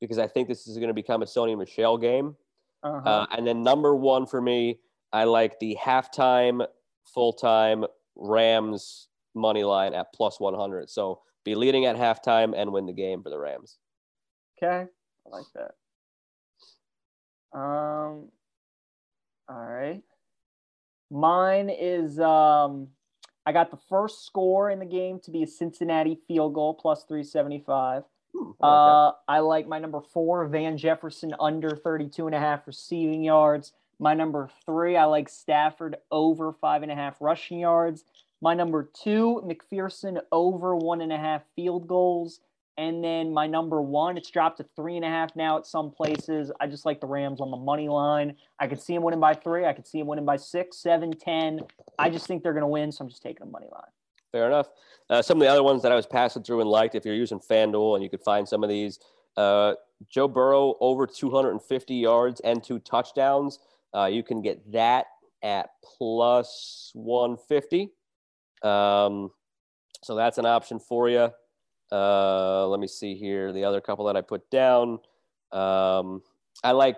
because I think this is going to become a Sony Michel game. Uh-huh. Uh, and then number one for me, I like the halftime, full time Rams money line at plus 100. So be leading at halftime and win the game for the Rams. Okay. I like that. Um, all right. Mine is um, I got the first score in the game to be a Cincinnati field goal plus 375. Hmm, I, like uh, I like my number four, Van Jefferson, under 32 and a half receiving yards. My number three, I like Stafford over five and a half rushing yards. My number two, McPherson over one and a half field goals. And then my number one, it's dropped to three and a half now at some places. I just like the Rams on the money line. I could see them winning by three. I could see them winning by six, seven, ten. I just think they're going to win, so I'm just taking the money line. Fair enough. Uh, some of the other ones that I was passing through and liked, if you're using FanDuel and you could find some of these, uh, Joe Burrow over 250 yards and two touchdowns. Uh, you can get that at plus 150. Um, so that's an option for you. Uh, let me see here. The other couple that I put down. Um, I like,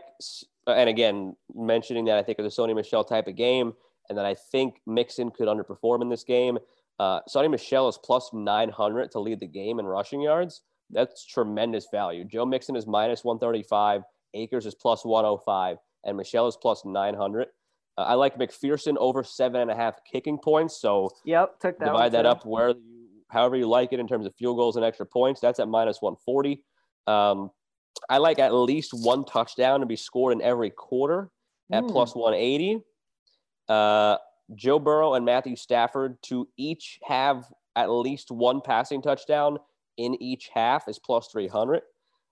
and again, mentioning that I think it's a Sony Michel type of game, and that I think Mixon could underperform in this game. Uh, Sony Michel is plus 900 to lead the game in rushing yards. That's tremendous value. Joe Mixon is minus 135. Akers is plus 105, and Michel is plus 900. Uh, I like McPherson over seven and a half kicking points. So yep, took that divide that up where you however you like it in terms of field goals and extra points. That's at minus 140. Um, I like at least one touchdown to be scored in every quarter at mm. plus 180. Uh, Joe Burrow and Matthew Stafford to each have at least one passing touchdown in each half is plus 300.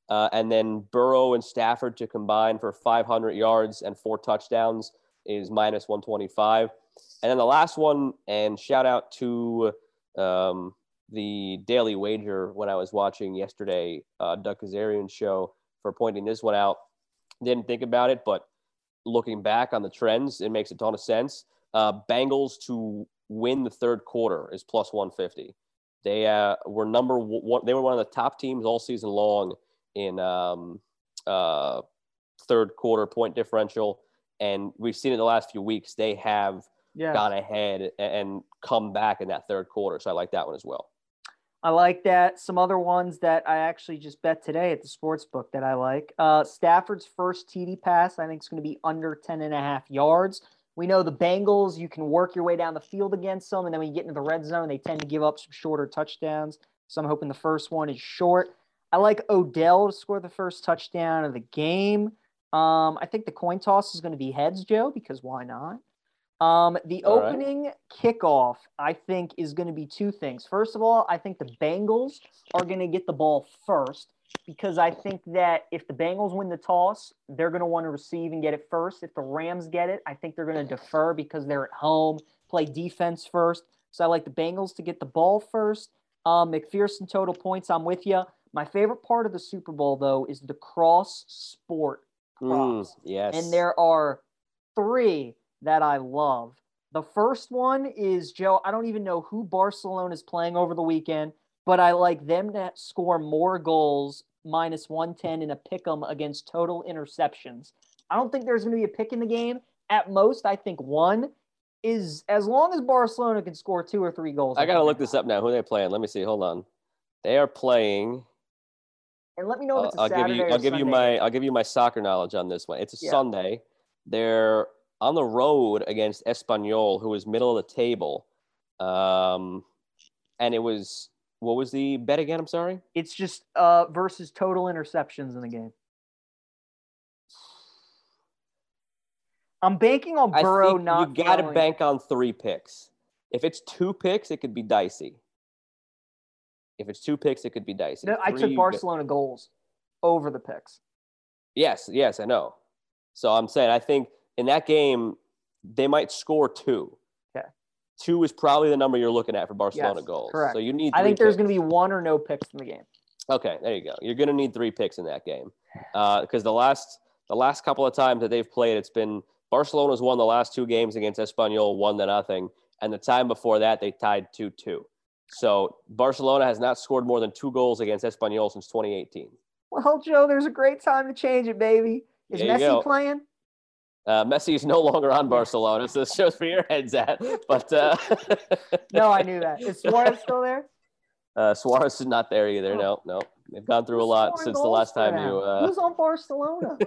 Uh, and then Burrow and Stafford to combine for 500 yards and four touchdowns is minus 125. And then the last one, and shout out to um, the Daily Wager when I was watching yesterday, uh, Doug Kezirian show for pointing this one out. Didn't think about it, but looking back on the trends, it makes a ton of sense. Uh, Bengals to win the third quarter is plus 150. They uh, were number one. They were one of the top teams all season long in um, uh, third quarter point differential, and we've seen in the last few weeks they have yeah. gone ahead and come back in that third quarter. So I like that one as well. I like that. Some other ones that I actually just bet today at the sports book that I like. Uh, Stafford's first TD pass, I think, is going to be under 10 and a half yards. We know the Bengals, you can work your way down the field against them. And then when you get into the red zone, they tend to give up some shorter touchdowns. So I'm hoping the first one is short. I like Odell to score the first touchdown of the game. Um, I think the coin toss is going to be heads, Joe, because why not? Um, the All right. opening kickoff, I think, is going to be two things. First of all, I think the Bengals are going to get the ball first because I think that if the Bengals win the toss, they're going to want to receive and get it first. If the Rams get it, I think they're going to defer because they're at home, play defense first. So I like the Bengals to get the ball first. Um, McPherson total points, I'm with you. My favorite part of the Super Bowl, though, is the cross sport Mm, yes. And there are three that I love. The first one is Joe. I don't even know who Barcelona is playing over the weekend, but I like them to score more goals, minus 110 in a pick 'em against total interceptions. I don't think there's going to be a pick in the game. At most, I think one is as long as Barcelona can score two or three goals. I gotta look this up now. Who are they playing? Let me see. Hold on. They are playing. And let me know if I'll, it's a uh, I'll give you. I'll give you my. I'll give you my soccer knowledge on this one. It's a Yeah. Sunday. They're on the road against Espanyol, who is middle of the table. Um, and it was what was the bet again? I'm sorry. It's just uh versus total interceptions in the game. I'm banking on I Burrow think not. you got to bank on three picks. If it's two picks, it could be dicey. If it's two picks, it could be dicey. No, I took Barcelona goals over the picks. Yes, yes, I know. So I'm saying I think in that game they might score two. Okay. Two is probably the number you're looking at for Barcelona Yes, goals. correct. So you need. I think there's going to be one or no picks in the game. Okay, there you go. You're going to need three picks in that game uh, because the last the last couple of times that they've played, it's been Barcelona's won the last two games against Espanyol, one to nothing, and the time before that they tied two two. So Barcelona has not scored more than two goals against Espanyol since 2018. Well, Joe, there's a great time to change it, baby. Is Messi go. playing? Uh, Messi is no longer on Barcelona, so this shows where your head's at. But uh, No, I knew that. Is Suarez still there? Uh, Suarez is not there either. No, no. They've gone through a lot since the last time you. Uh, Who's on Barcelona?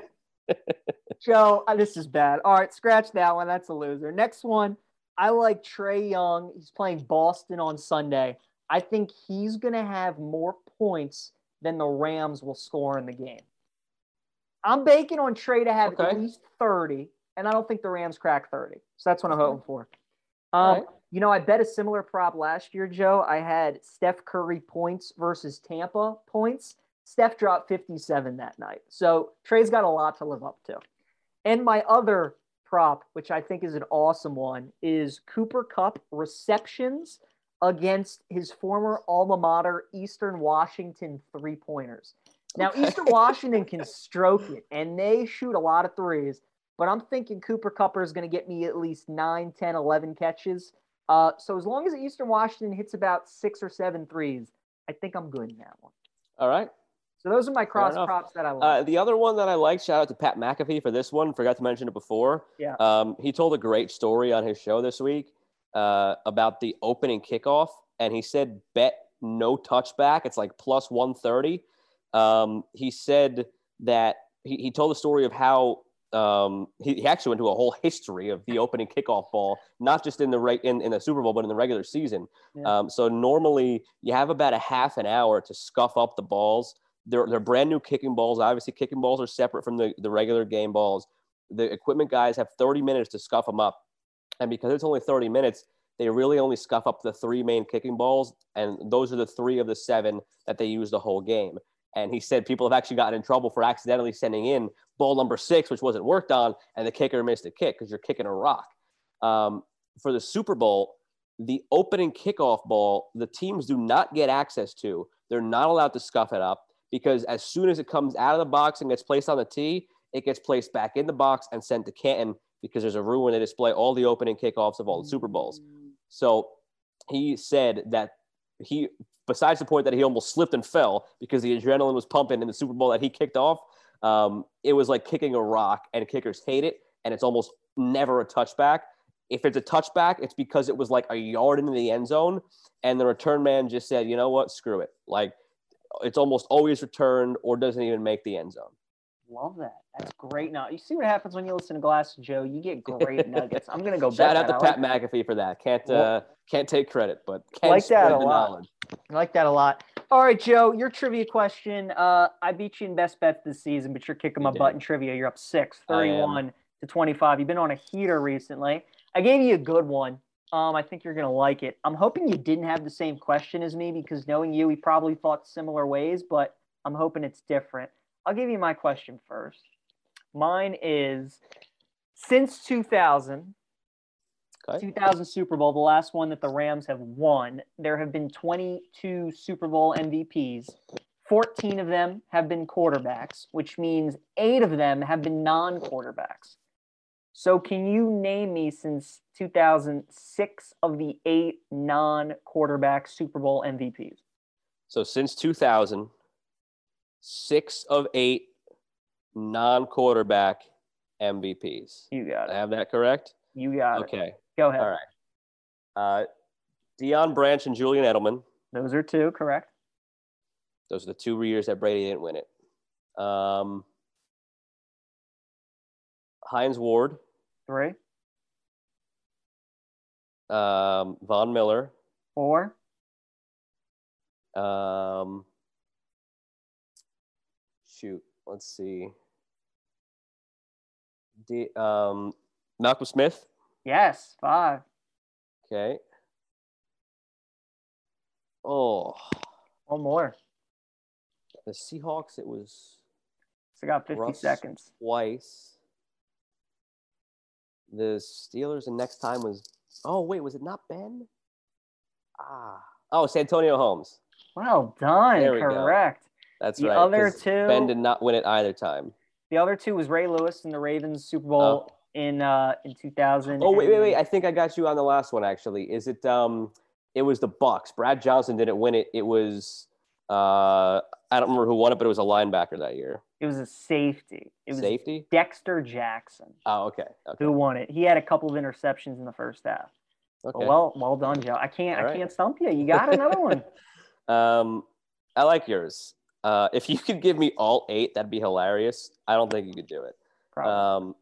Joe, uh, this is bad. All right, scratch that one. That's a loser. Next one, I like Trae Young. He's playing Boston on Sunday. I think he's going to have more points than the Rams will score in the game. I'm banking on Trae to have Okay. at least 30, and I don't think the Rams crack 30. So that's what I'm hoping for. Um, right. You know, I bet a similar prop last year, Joe. I had Steph Curry points versus Tampa points. Steph dropped 57 that night. So Trae's got a lot to live up to. And my other prop, which I think is an awesome one, is Cooper Kupp receptions against his former alma mater, Eastern Washington three pointers. Now, Okay. Eastern Washington can stroke it, and they shoot a lot of threes, but I'm thinking Cooper Cupper is going to get me at least 9, 10, 11 catches. Uh, so as long as Eastern Washington hits about six or seven threes, I think I'm good in that one. all right. So those are my cross props that I like. Uh, the other one that I like, shout out to Pat McAfee for this one. Forgot to mention it before. Yeah. Um, he told a great story on his show this week uh, about the opening kickoff, and he said bet no touchback. It's like plus one thirty. Um, he said that he, he told the story of how um, he, he actually went to a whole history of the opening kickoff ball, not just in the right in, in the Super Bowl, but in the regular season. Yeah. Um, so normally you have about a half an hour to scuff up the balls. They're, they're brand new kicking balls. Obviously, kicking balls are separate from the, the regular game balls. The equipment guys have 30 minutes to scuff them up. And because it's only 30 minutes, they really only scuff up the three main kicking balls. And those are the three of the seven that they use the whole game. And he said people have actually gotten in trouble for accidentally sending in ball number six, which wasn't worked on, and the kicker missed a kick because you're kicking a rock. Um, for the Super Bowl, the opening kickoff ball, the teams do not get access to. They're not allowed to scuff it up because as soon as it comes out of the box and gets placed on the tee, it gets placed back in the box and sent to Canton because there's a room where they display all the opening kickoffs of all the Super Bowls. So he said that he, besides the point that he almost slipped and fell because the adrenaline was pumping in the Super Bowl that he kicked off, um, it was like kicking a rock, and kickers hate it, and it's almost never a touchback. If it's a touchback, it's because it was like a yard into the end zone, and the return man just said, "You know what? Screw it." Like it's almost always returned or doesn't even make the end zone. Love that. That's great. Now you see what happens when you listen to Glass Joe. You get great nuggets. I'm gonna go Shout out to Pat McAfee for that. Can't uh, can't take credit, but Like that a the lot. knowledge. I like that a lot. All right, Joe, your trivia question. Uh, I beat you in best bets this season, but you're kicking my butt in trivia. You're up six, 31 to 25. You've been on a heater recently. I gave you a good one. Um, I think you're gonna like it. I'm hoping you didn't have the same question as me because knowing you, we probably thought similar ways, but I'm hoping it's different. I'll give you my question first. Mine is since 2000, Okay. 2000 Super Bowl, the last one that the Rams have won, there have been 22 Super Bowl MVPs. 14 of them have been quarterbacks, which means eight of them have been non quarterbacks. So, can you name me since 2006 of the eight non quarterback Super Bowl MVPs? So since 2000, six of eight non-quarterback MVPs. You got it. I have that correct? You got it. Okay. Go ahead. All right. Uh, Deion Branch and Julian Edelman. Those are two, correct? Those are the two years that Brady didn't win it. Um, Hines Ward, Three, um, Von Miller, four, um, shoot, let's see. D, um, Malcolm Smith. Yes, five. Okay. Oh, One more. the Seahawks. It was So, got 50 Russ. seconds. twice. The Steelers, and next time was. Oh wait, was it not Ben? Ah, oh, it's Antonio Holmes. Well done. We go. Correct. That's The right. other 'cause two- Ben did not win it either time. The other two was Ray Lewis in the Ravens Super Bowl in uh in 2000. Oh wait, wait, wait! I think I got you on the last one. Actually, is it? Um, it was the Bucks. Brad Johnson didn't win it. It was. Uh, I don't remember who won it, but it was a linebacker that year. It was a safety. It was Safety. Dexter Jackson Oh, okay. Okay. who won it. He had a couple of interceptions in the first half. Okay. Well, well done, Joe. I can't All I right. can't stump you. You got another one. Um, I like yours. Uh, if you could give me all eight, that'd be hilarious. I don't think you could do it. Probably. Um,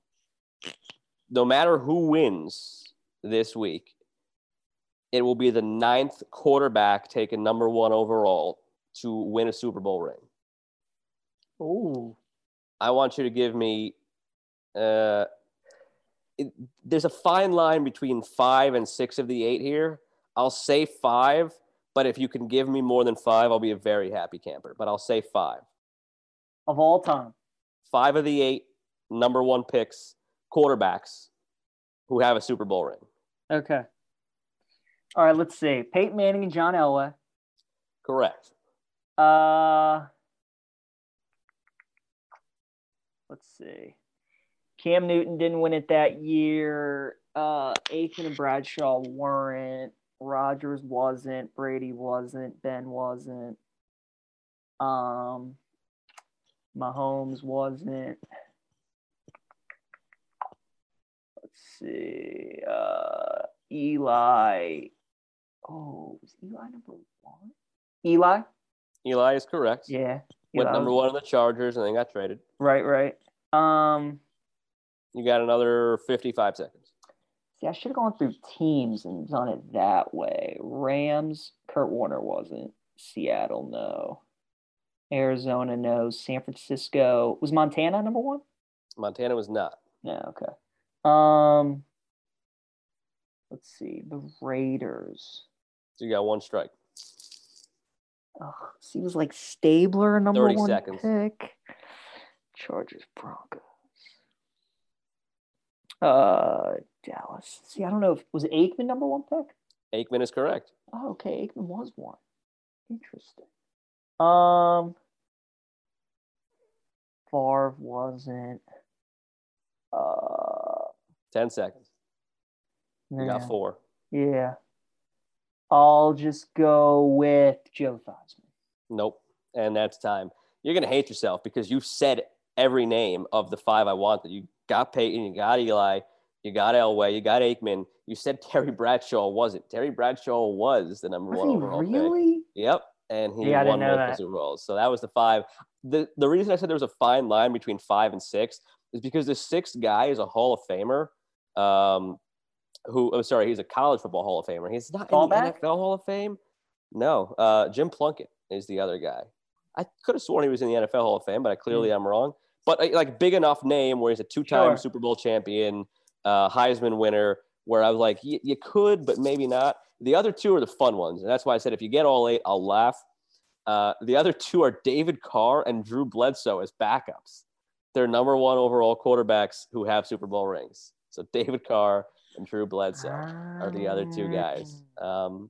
no matter who wins this week, it will be the ninth quarterback taken number one overall to win a Super Bowl ring. Ooh. I want you to give me. Uh, it, there's a fine line between five and six of the eight here. I'll say five, but if you can give me more than five, I'll be a very happy camper. But I'll say five. Of all time. Five of the eight number one picks, quarterbacks who have a Super Bowl ring. Okay. All right, let's see. Peyton Manning and John Elway. Correct. Uh let's see. Cam Newton didn't win it that year. Uh Aikman and Bradshaw weren't. Rodgers wasn't. Brady wasn't. Ben wasn't. Um Mahomes wasn't. Let's see. Uh Eli. Oh, was Eli number one? Eli? Eli is correct. Yeah. Went Eli number one in the Chargers and then got traded. Right, right. Um, You got another 55 seconds. see, I should have gone through teams and done it that way. Rams, Kurt Warner wasn't. Seattle, no. Arizona, no. San Francisco was Montana number one. Montana was not. No, okay. Um, let's see. The Raiders. So you got one strike. Oh, seems like Stabler number one seconds. pick. Chargers, Broncos. Uh, Dallas. See, I don't know if was Aikman number one pick. Aikman is correct. Oh, okay, Aikman was one. Interesting. Um, Favre wasn't. Uh, 10 seconds. You yeah. got four. Yeah. I'll just go with Joe Theismann. Nope. And that's time. You're going to hate yourself because you said every name of the five I wanted. You got Peyton, you got Eli, you got Elway, you got Aikman. You said Terry Bradshaw wasn't. Terry Bradshaw was the number Was one he overall pick. really? Yep. And he Yeah, won multiple. Super Bowls. So that was the five. The the reason I said there was a fine line between five and six is because the sixth guy is a Hall of Famer. Um, who I'm sorry, he's a college football Hall of Famer. He's not in the NFL Hall of Fame. No, uh, Jim Plunkett is the other guy. I could have sworn he was in the NFL Hall of Fame, but I clearly am wrong. But uh, like big enough name where he's a two-time Sure. Super Bowl champion, uh, Heisman winner, where I was like, you could, but maybe not. The other two are the fun ones, and that's why I said if you get all eight, I'll laugh. Uh, the other two are David Carr and Drew Bledsoe as backups. They're number one overall quarterbacks who have Super Bowl rings. So David Carr and Drew Bledsoe are the other two guys. Um,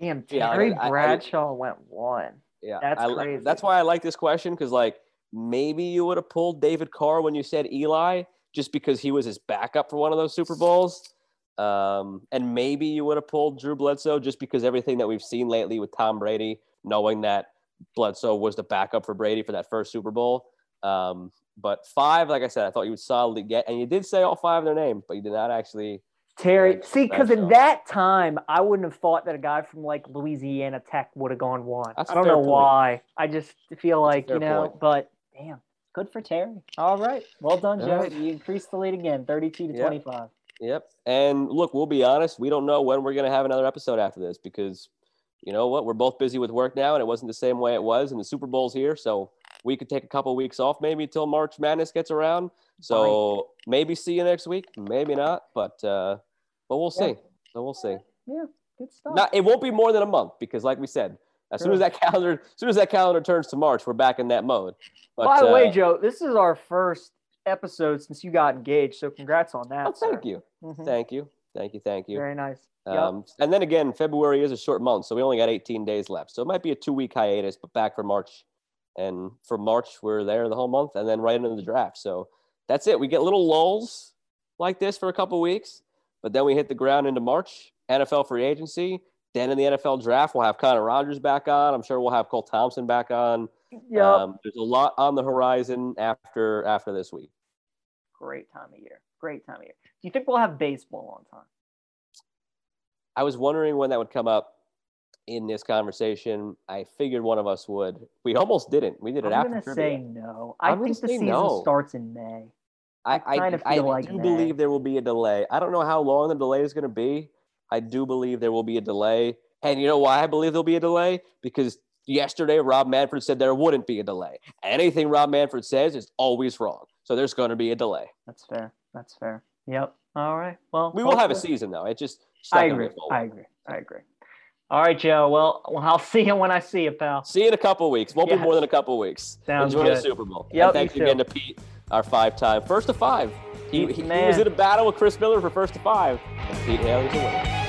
Damn, Terry yeah, Bradshaw I, I, went one. Yeah, that's I, crazy. That's why I like this question because, like, maybe you would have pulled David Carr when you said Eli, just because he was his backup for one of those Super Bowls. Um, and maybe you would have pulled Drew Bledsoe just because everything that we've seen lately with Tom Brady, knowing that Bledsoe was the backup for Brady for that first Super Bowl. Um, but five, like I said, I thought you would solidly get, and you did say all five of their name, but you did not actually Terry, see, because in that time, I wouldn't have thought that a guy from like Louisiana Tech would have gone one. That's I don't know point. why. I just feel like you know, point. but damn, good for Terry. All right, well done, Joe. Right. You increased the lead again, thirty-two to yep. twenty-five. Yep. And look, we'll be honest. We don't know when we're going to have another episode after this because, you know what, we're both busy with work now, and it wasn't the same way it was, and the Super Bowl's here, so we could take a couple of weeks off maybe until March Madness gets around. So Fine. maybe see you next week, maybe not, but uh, but we'll see. Yeah. So we'll see. Yeah, good stuff. Not, it won't be more than a month because, like we said, as soon as that calendar, as soon as that calendar turns to March, we're back in that mode. But, By the uh, way, Joe, this is our first episode since you got engaged, so congrats on that. Oh, thank you, mm-hmm. thank you, thank you, thank you. Very nice. Um, yep. And then again, February is a short month, so we only got 18 days left. So it might be a two-week hiatus, but back for March. And for March, we're there the whole month, and then right into the draft. So that's it. We get little lulls like this for a couple weeks, but then we hit the ground into March, NFL free agency. Then in the NFL draft, we'll have Connor Rogers back on. I'm sure we'll have Cole Thompson back on. Yeah. Um, there's a lot on the horizon after after this week. Great time of year. Great time of year. Do you think we'll have baseball on time? I was wondering when that would come up in this conversation. I figured one of us would. We almost didn't. We did it I'm after. I'm gonna say no. I think the season no. starts in May. I, I, I, like do believe there will be a delay. I don't know how long the delay is going to be. I do believe there will be a delay. And you know why I believe there'll be a delay? Because yesterday Rob Manfred said there wouldn't be a delay. Anything Rob Manfred says is always wrong. So there's going to be a delay. That's fair. That's fair. Yep. All right. Well, we will have a season though. It just I agree. I agree. I agree. All right, Joe. Well, I'll see you when I see you, pal. See you in a couple weeks. Won't yes. be more than a couple weeks. Sounds Enjoy good. the Super Bowl. Yep, and thanks again to Pete our five time first to five. He, he, he, was in a battle with Chris Miller for first to five. And Pete Hailey's a winner.